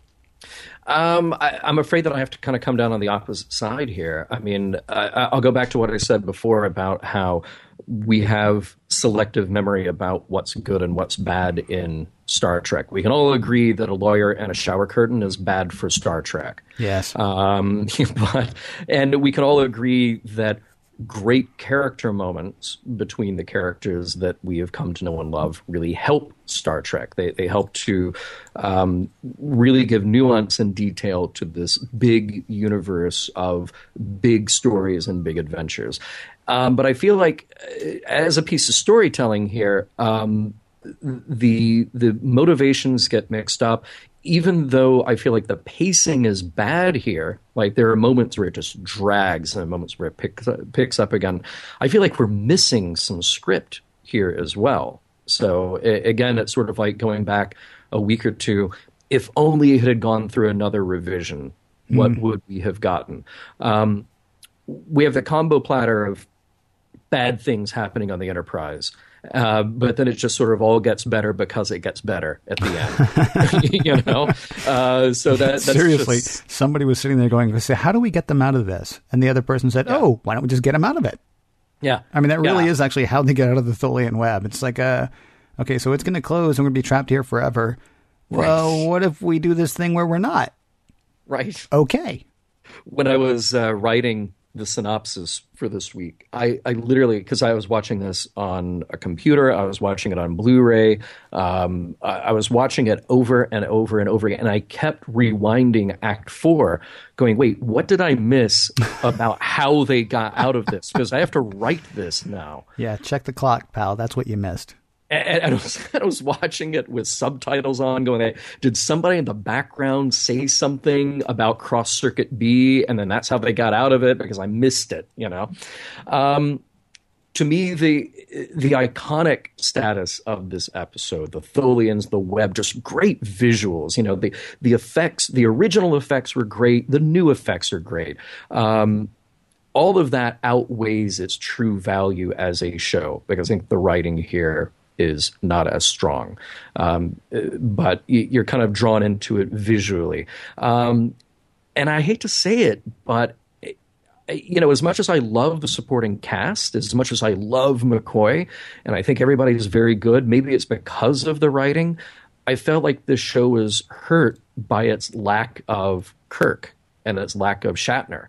Um, I, I'm afraid that I have to kind of come down on the opposite side here. I mean, I, I'll go back to what I said before about how we have selective memory about what's good and what's bad in Star Trek. We can all agree that a lawyer and a shower curtain is bad for Star Trek. Yes. Um, but and we can all agree that great character moments between the characters that we have come to know and love really help Star Trek. They they help to um, really give nuance and detail to this big universe of big stories and big adventures. Um, but I feel like, uh, as a piece of storytelling here, um, the the motivations get mixed up even though I feel like the pacing is bad here, like there are moments where it just drags and moments where it picks up, picks up again. I feel like we're missing some script here as well. So a- again, it's sort of like going back a week or two. If only it had gone through another revision, what would we have gotten? Um, we have the combo platter of bad things happening on the Enterprise. Uh, but then it just sort of all gets better because it gets better at the end, you know. Uh, so that that's Seriously, just- somebody was sitting there going, "Say, how do we get them out of this?" And the other person said, "Oh, why don't we just get them out of it?" yeah. I mean, that really Yeah. is actually how they get out of the Tholian web. It's like, uh, okay, so it's going to close and we're going to be trapped here forever. Well, what if we do this thing where we're not? right. Okay. when I was uh, writing the synopsis for this week, I, I literally because I was watching this on a computer, I was watching it on Blu-ray, um, I, I was watching it over and over and over again, and I kept rewinding Act Four, going, "Wait, what did I miss about how they got out of this?" Because I have to write this now. Yeah, check the clock, pal. That's what you missed. And, I, was, I was watching it with subtitles on, going, "Did somebody in the background say something about Cross Circuit B?" And then that's how they got out of it because I missed it. You know, um, to me, the the iconic status of this episode, the Tholians, the web, just great visuals. You know, the the effects, the original effects were great. The new effects are great. Um, all of that outweighs its true value as a show because I think the writing here is not as strong. Um, but you're kind of drawn into it visually. Um, and I hate to say it, but uh, you know, as much as I love the supporting cast, as much as I love McCoy, and I think everybody is very good, maybe it's because of the writing. I felt like this show was hurt by its lack of Kirk and its lack of Shatner.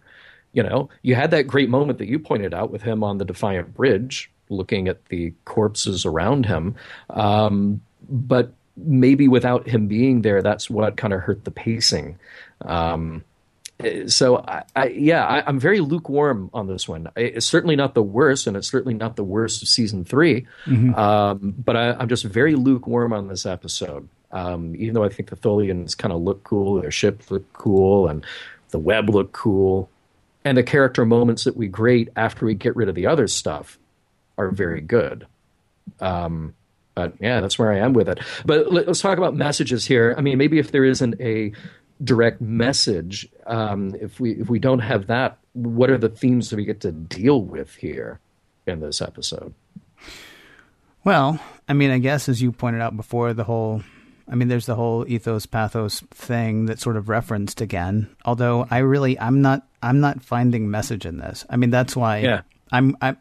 You know, you had that great moment that you pointed out with him on the Defiant Bridge, looking at the corpses around him. Um, but maybe without him being there, that's what kind of hurt the pacing. Um, so I, I, yeah, I, I'm very lukewarm on this one. It's certainly not the worst, and it's certainly not the worst of season 3 Um, but I, I'm just very lukewarm on this episode. Um, even though I think the Tholians kind of look cool, their ship look cool, and the web look cool, and the character moments that we grate after we get rid of the other stuff are very good. Um, but yeah, that's where I am with it. But let, us talk about messages here. I mean, maybe if there isn't a direct message, um, if we if we don't have that, what are the themes that we get to deal with here in this episode? Well, I mean, I guess as you pointed out before, the whole I mean, there's the whole ethos pathos thing that's sort of referenced again. Although I really, I'm not, I'm not finding message in this. I mean, that's why yeah. I'm, I'm.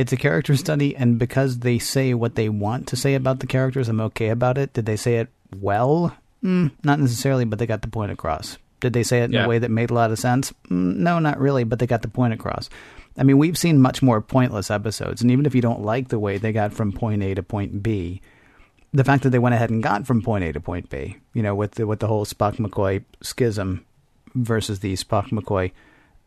It's a character study, and because they say what they want to say about the characters, I'm okay about it. Did they say it well? Mm, not necessarily, but they got the point across. Did they say it in Yeah. a way that made a lot of sense? Mm, no, not really, but they got the point across. I mean, we've seen much more pointless episodes, and even if you don't like the way they got from point A to point B, the fact that they went ahead and got from point A to point B, you know, with the with the whole Spock McCoy schism versus the Spock McCoy,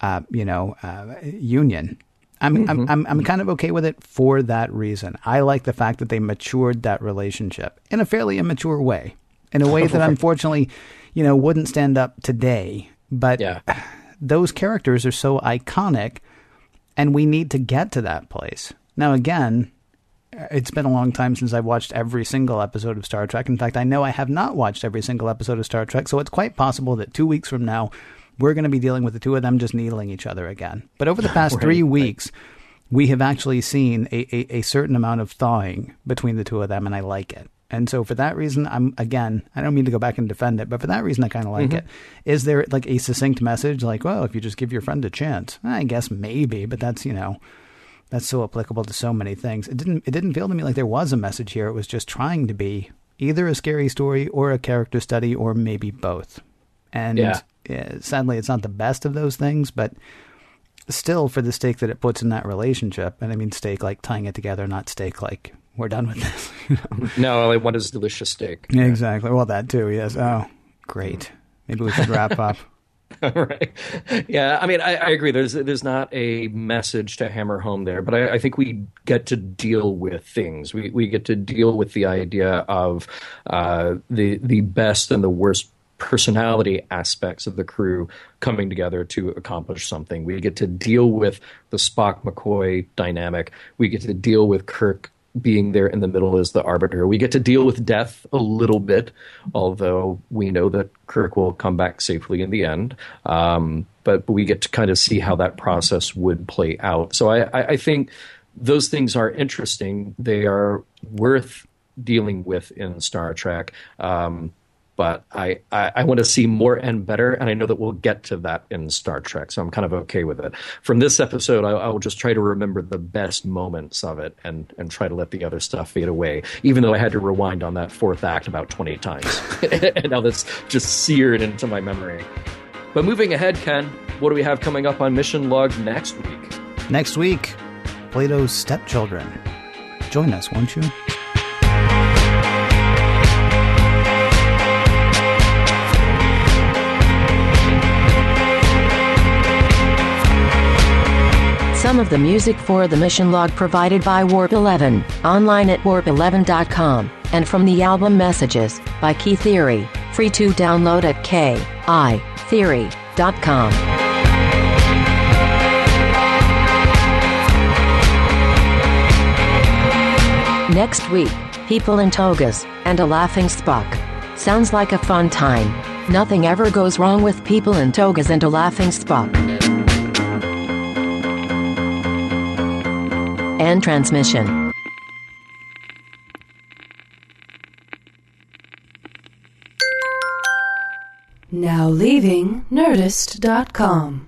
uh, you know, uh, union. I'm, I'm mm-hmm. I'm I'm mm-hmm. kind of okay with it for that reason. I like the fact that they matured that relationship in a fairly immature way, in a way that unfortunately, you know, wouldn't stand up today. But Yeah. those characters are so iconic and we need to get to that place. Now, again, uh, it's been a long time since I've watched every single episode of Star Trek. In fact, I know I have not watched every single episode of Star Trek, so it's quite possible that two weeks from now, we're going to be dealing with the two of them just needling each other again. But over the past three weeks, we have actually seen a, a, a certain amount of thawing between the two of them, and I like it. And so for that reason, I'm again, I don't mean to go back and defend it, but for that reason, I kind of like mm-hmm. it. Is there like a succinct message, like, well, if you just give your friend a chance, I guess maybe, but that's you know, that's so applicable to so many things. It didn't it didn't feel to me like there was a message here. It was just trying to be either a scary story or a character study or maybe both. And Yeah. Yeah, sadly, it's not the best of those things, but still, for the stake that it puts in that relationship, and I mean stake like tying it together, not stake like we're done with this. you know? No, I want his delicious steak. Yeah, exactly. Well, that too. Yes. Oh, great. Maybe we should wrap up. right. Yeah, I mean, I, I agree. There's there's not a message to hammer home there, but I, I think we get to deal with things. We we get to deal with the idea of uh, the the best and the worst personality aspects of the crew coming together to accomplish something. We get to deal with the Spock McCoy dynamic. We get to deal with Kirk being there in the middle as the arbiter. We get to deal with death a little bit, although we know that Kirk will come back safely in the end. Um, but, we get to kind of see how that process would play out. So I, I, I think those things are interesting. They are worth dealing with in Star Trek. Um, but I, I, I want to see more and better, and I know that we'll get to that in Star Trek, so I'm kind of okay with it. From this episode, I, I will just try to remember the best moments of it and, and try to let the other stuff fade away, even though I had to rewind on that fourth act about 20 times. and now that's just seared into my memory. But moving ahead, Ken, what do we have coming up on Mission Log next week? Next week, Plato's stepchildren. Join us, won't you? Some of the music for the mission log provided by Warp 11, online at warp11.com, and from the album Messages by Key Theory, free to download at keytheory.com. Next week, people in togas and a laughing Spock. Sounds like a fun time. Nothing ever goes wrong with people in togas and a laughing Spock. End transmission. Now leaving Nerdist.com.